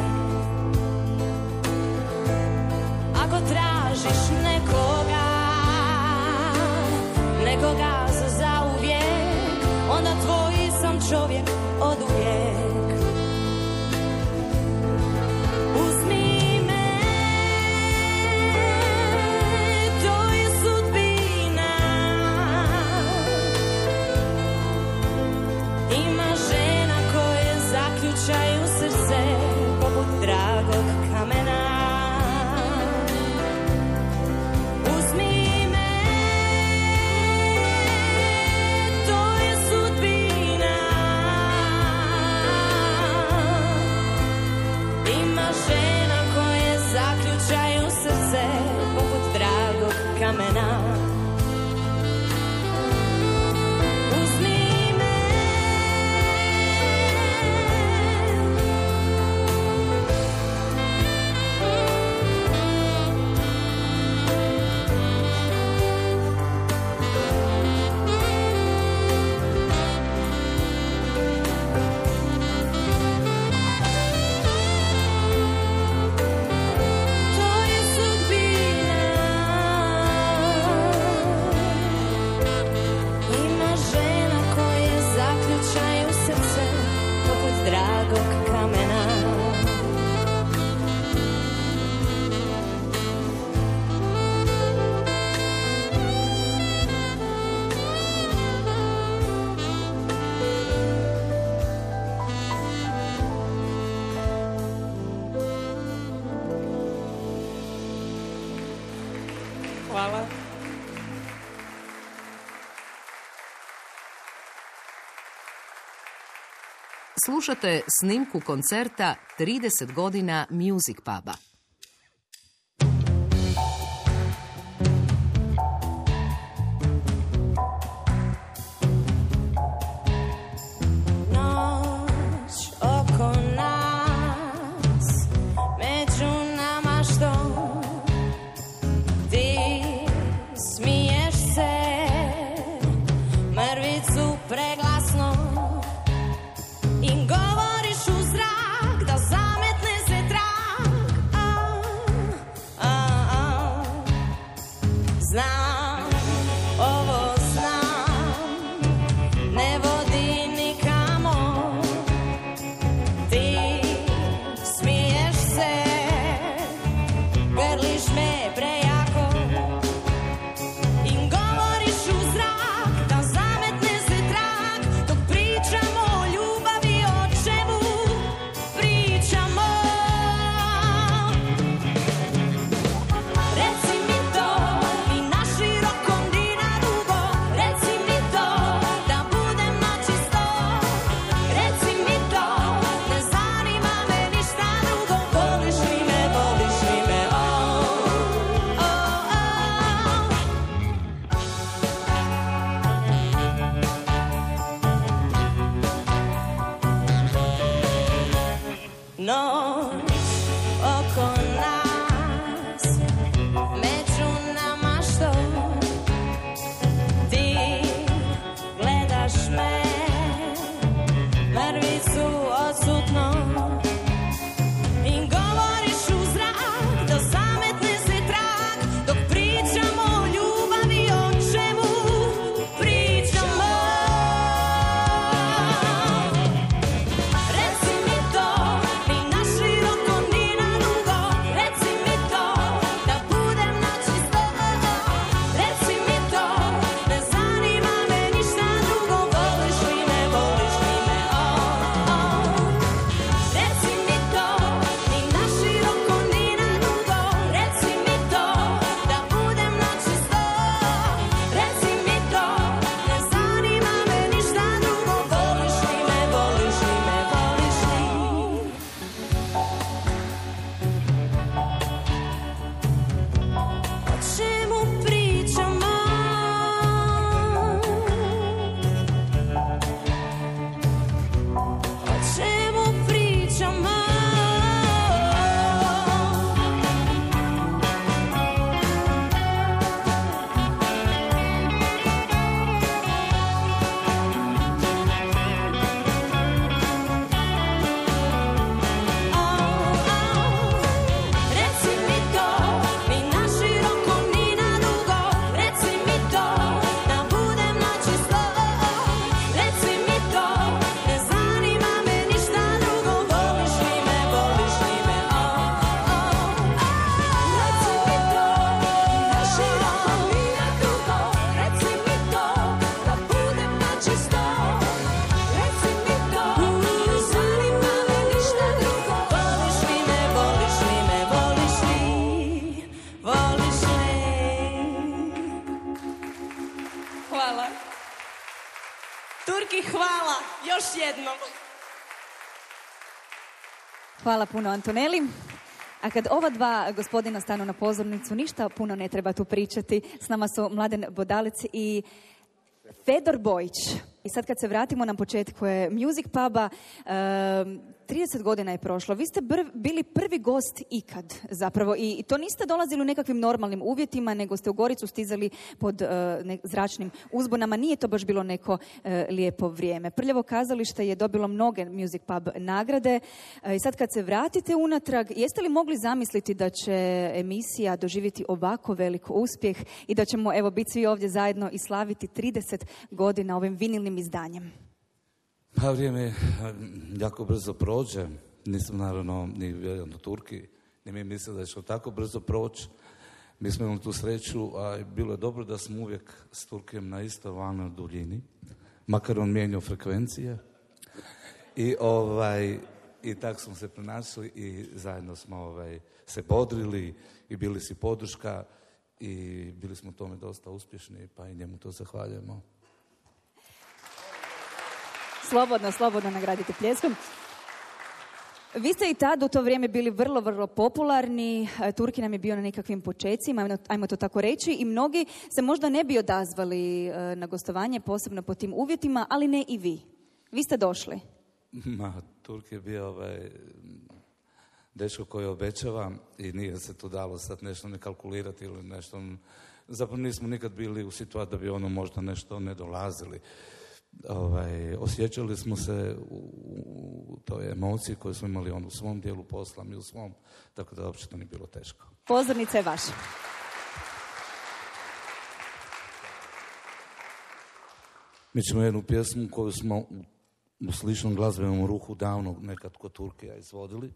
Ako tražiš ne Slušate snimku koncerta 30 godina Music Pub. Jednom. Hvala puno Antoneli. A kad ova dva gospodina stanu na pozornicu, ništa puno ne treba tu pričati. S nama su Mladen Bodalec i Fedor Bojić. I sad kad se vratimo na početku je Music Puba, em, 30 godina je prošlo. Vi ste bili prvi gost ikad zapravo i, to niste dolazili u nekakvim normalnim uvjetima, nego ste u Goricu stizali pod e, ne- zračnim uzbunama. Nije to baš bilo neko e, lijepo vrijeme. Prljavo kazalište je dobilo mnoge Music Pub nagrade E, i sad kad se vratite unatrag, jeste li mogli zamisliti da će emisija doživjeti ovako velik uspjeh i da ćemo evo biti svi ovdje zajedno i slaviti 30 godina ovim vinilnim izdanjem? Pa vrijeme jako brzo prođe. Nisam naravno ni vjerujem do Turki, ni mi mislili da će tako brzo proći. Mi smo imali tu sreću, a bilo je dobro da smo uvijek s Turkijem na istoj valnoj duljini, makar on mijenjao frekvencije. I ovaj i tako smo se pronašli i zajedno smo ovaj, se bodrili i bili si podrška i bili smo u tome dosta uspješni, pa i njemu to zahvaljujemo. Slobodno, slobodno nagradite pljeskom. Vi ste i tad u to vrijeme bili vrlo, vrlo popularni. E, Turki nam je bio na nekakvim počecima, ajmo- ajmo to tako reći, i mnogi se možda ne bi odazvali e, na gostovanje, posebno po tim uvjetima, ali ne i vi. Vi ste došli. Ma, Turk je bio ovaj, dečko koji obećava i nije se to dalo sad nešto ne kalkulirati ili nešto. Zapravo nismo nikad bili u situaciji da bi ono možda nešto ne dolazili. Ovaj, osjećali smo se u, u toj emociji koju smo imali on u svom dijelu posla, mi u svom, tako da uopće to nije bilo teško. Pozornica je vaša. Mi ćemo jednu pjesmu koju smo u, u sličnom glazbenom ruhu davno nekad kod Turkija izvodili.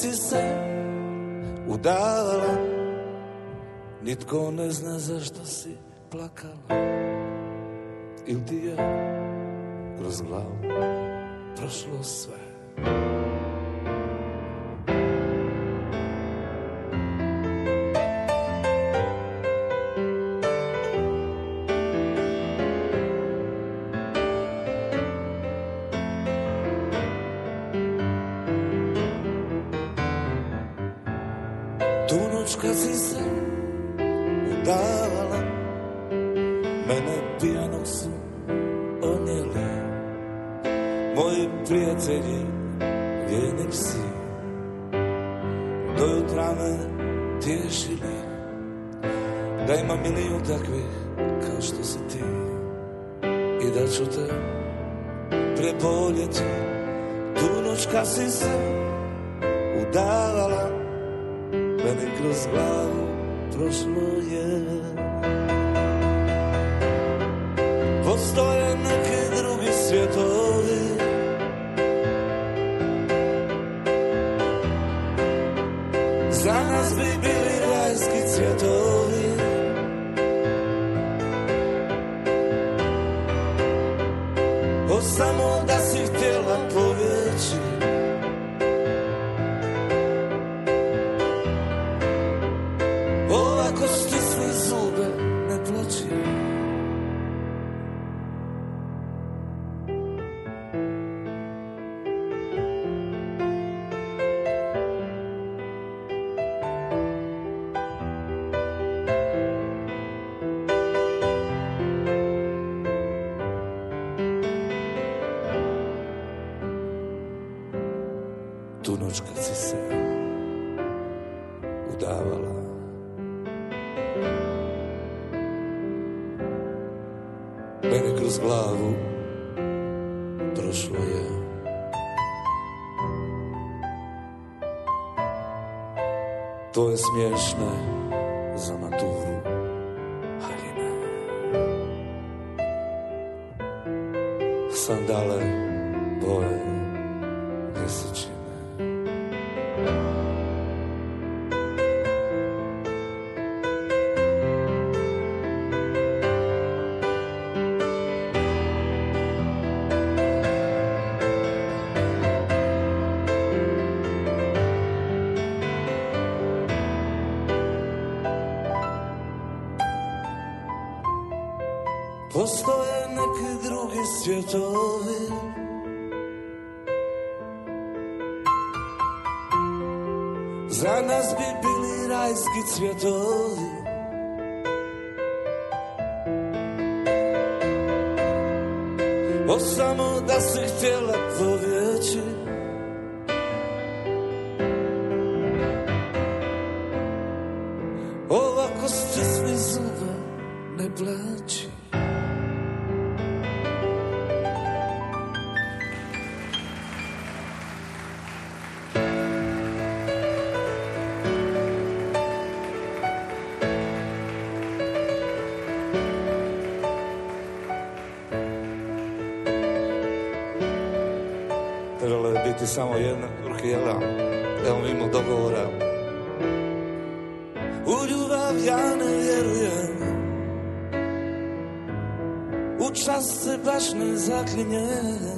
Si se udavala Nitko ne zna zašto si plakala. Ili ti je kroz glavu prošlo sve To rajski cvjetovi O samo da si htjela povjeći Ovako stisni zuba ne plaći samo jedna Turkijela. Evo mimo dogovora. U ljubav ja ne vjerujem. U čast se baš ne zaklinjem.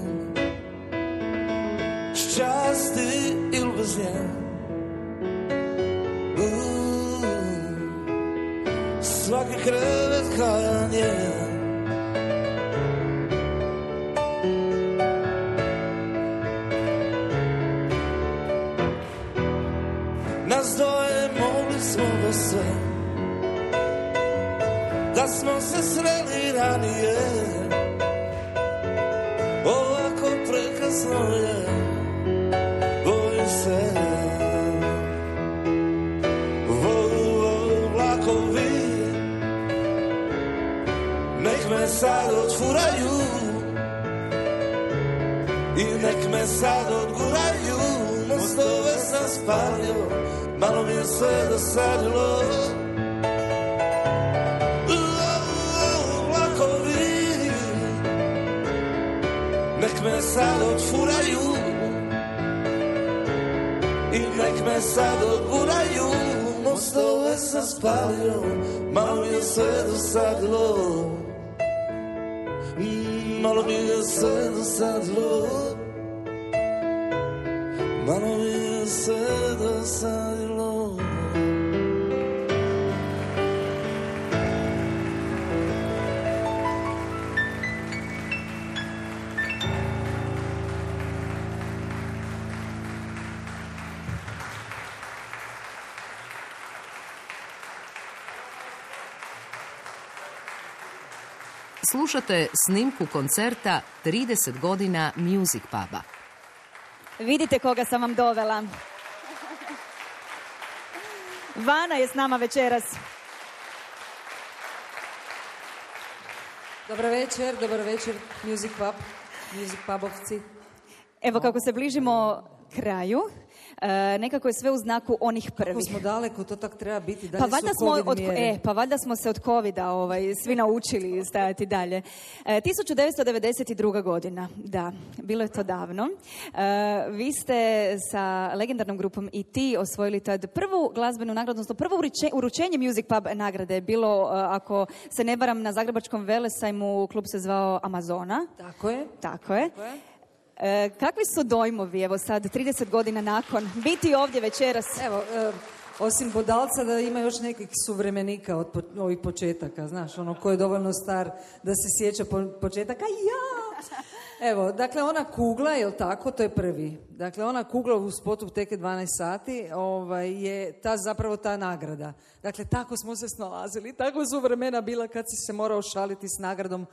Sve dosadilo Vlakovi Nek me sad odfuraju. I nek me sad odguraju. Mostove sam spalio Malo mi je sve dosadilo Malo mi je sve Slušate snimku koncerta 30 godina Music Puba. Vidite koga sam vam dovela. Vana je s nama večeras. Dobar večer, dobar večer, Music Pub, Music Pubovci. Evo kako se bližimo kraju, nekako je sve u znaku onih Kako prvih. smo daleko, to tak treba biti. Dalje Pa su valjda, smo od, mjere. e, pa valjda smo se od covida ovaj, svi naučili stajati dalje. E, 1992. godina, da, bilo je to davno. E, vi ste sa legendarnom grupom i ti osvojili tad prvu glazbenu nagradu, odnosno prvo uruče- uručenje Music Pub nagrade je bilo, ako se ne varam, na Zagrebačkom velesajmu, klub se zvao Amazona. Tako je. Tako je. E, kakvi su dojmovi, evo sad, 30 godina nakon, biti ovdje večeras? Evo, e, osim Bodalca da ima još nekih suvremenika od ovih početaka, znaš, ono ko je dovoljno star da se sjeća po, početaka, ja! Evo, dakle, ona kugla, jel tako, to je prvi. Dakle, ona kugla u spotu teke 12 sati ovaj, je ta zapravo ta nagrada. Dakle, tako smo se snalazili, tako su vremena bila kad si se morao šaliti s nagradom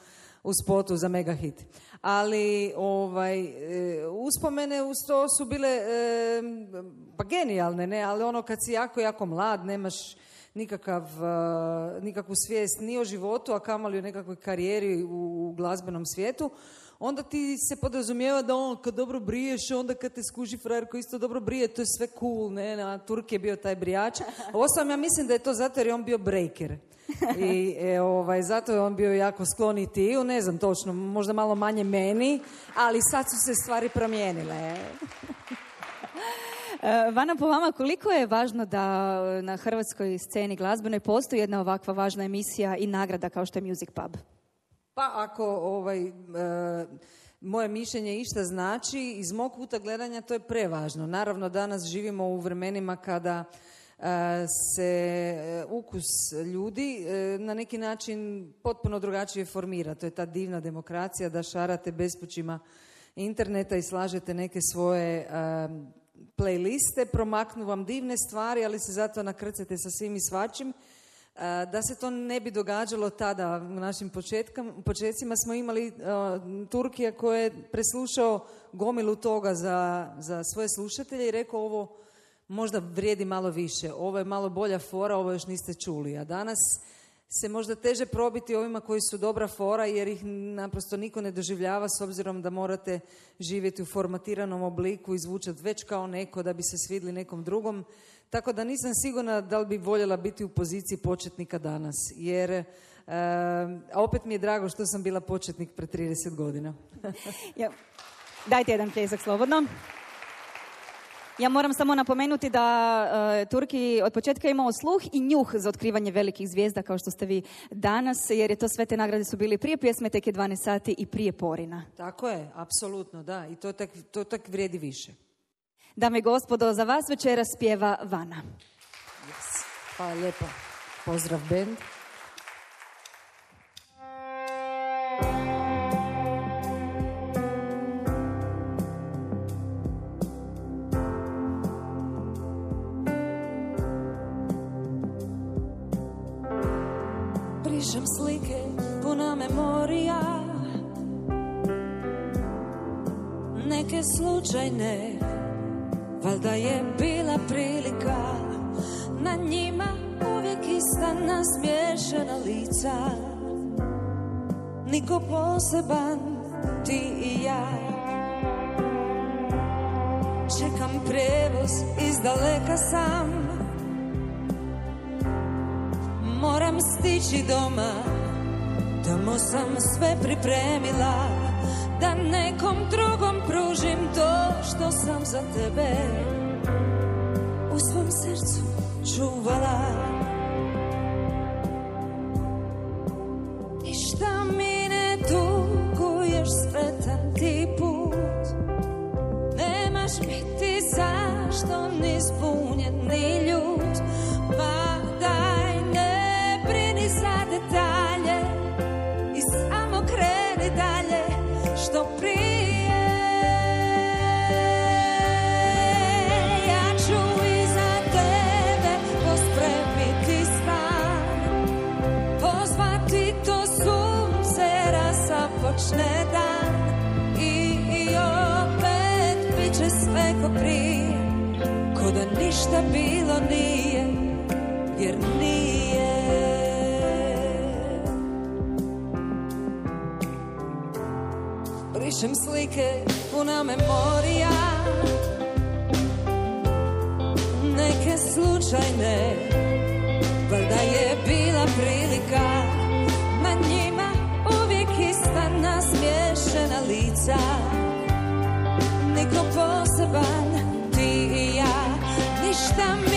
u spotu za mega hit. Ali ovaj, e, uspomene uz to su bile e, pa genijalne, ne? ali ono kad si jako, jako mlad, nemaš nikakav, e, nikakvu svijest ni o životu, a kamoli o nekakvoj karijeri u glazbenom svijetu, onda ti se podrazumijeva da on kad dobro briješ, onda kad te skuži frajer koji isto dobro brije, to je sve cool, ne, na Turk je bio taj brijač. Osam, ja mislim da je to zato jer je on bio breaker. I e, ovaj, zato je on bio jako sklon i tiju, ne znam točno, možda malo manje meni, ali sad su se stvari promijenile. E, Vana, po vama, koliko je važno da na hrvatskoj sceni glazbenoj postoji jedna ovakva važna emisija i nagrada kao što je Music Pub? Pa ako ovaj, e, moje mišljenje išta znači, iz mog kuta gledanja to je prevažno. Naravno, danas živimo u vremenima kada e, se e, ukus ljudi na neki način potpuno drugačije formira. To je ta divna demokracija da šarate bespućima interneta i slažete neke svoje playliste, promaknu vam divne stvari, ali se zato nakrcate sa svim i svačim. Da se to ne bi događalo tada, u našim početkam- počecima smo imali e, Turkija koji je preslušao gomilu toga za, za svoje slušatelje i rekao ovo možda vrijedi malo više, ovo je malo bolja fora, ovo još niste čuli. A danas se možda teže probiti ovima koji su dobra fora jer ih naprosto niko ne doživljava s obzirom da morate živjeti u formatiranom obliku i zvučati već kao neko da bi se svidli nekom drugom. Tako da nisam sigurna da li bi voljela biti u poziciji početnika danas. Jer e, a opet mi je drago što sam bila početnik pre 30 godina. Ja, dajte jedan pljesak slobodno. Ja moram samo napomenuti da e, Turki od početka imao sluh i njuh za otkrivanje velikih zvijezda kao što ste vi danas, jer je to sve te nagrade su bili prije pjesme Tek je 12 sati i prije Porina. Tako je, apsolutno, da. I to tak, to tak vrijedi više. Dame i gospodo, za vas večeras pjeva Vana. Hvala lijepo. Pozdrav, band. Brišem slike, puna memorija Neke slučajne Valjda je bila prilika Na njima uvijek ista nasmiješena lica. Niko poseban, ti i ja. Čekam prevoz, iz daleka sam. Moram stići doma Tamo sam sve pripremila Da nekom drugom pružim to što sam za tebe. U svom srcu čuvala ništa bilo nije Jer nije. Brišem slike puna memorija Neke slučajne Valjda je bila prilika Na njima uvijek ista nasmiješena lica. Niko poseban, Ništa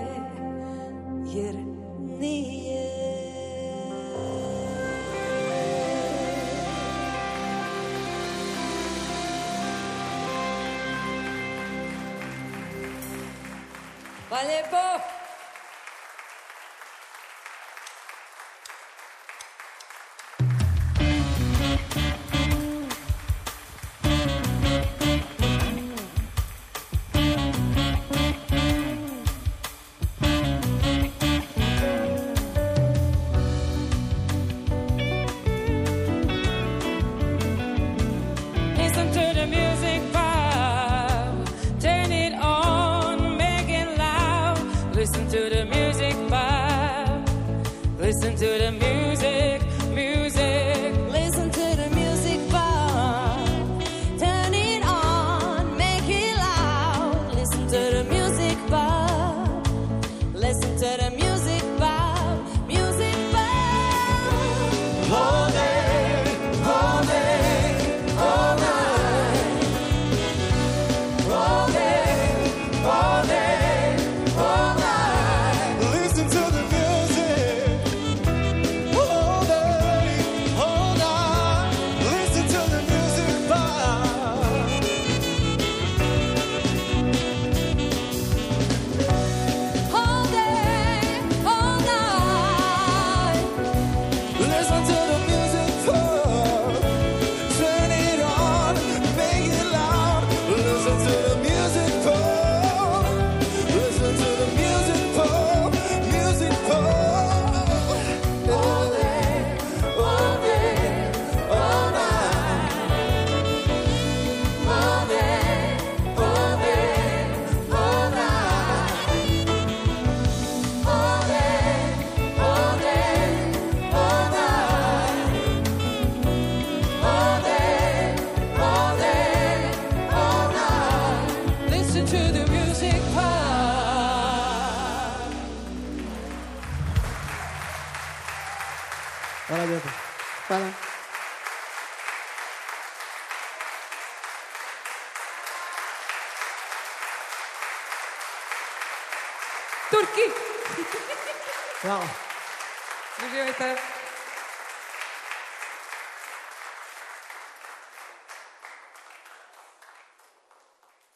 Hvala lijepo.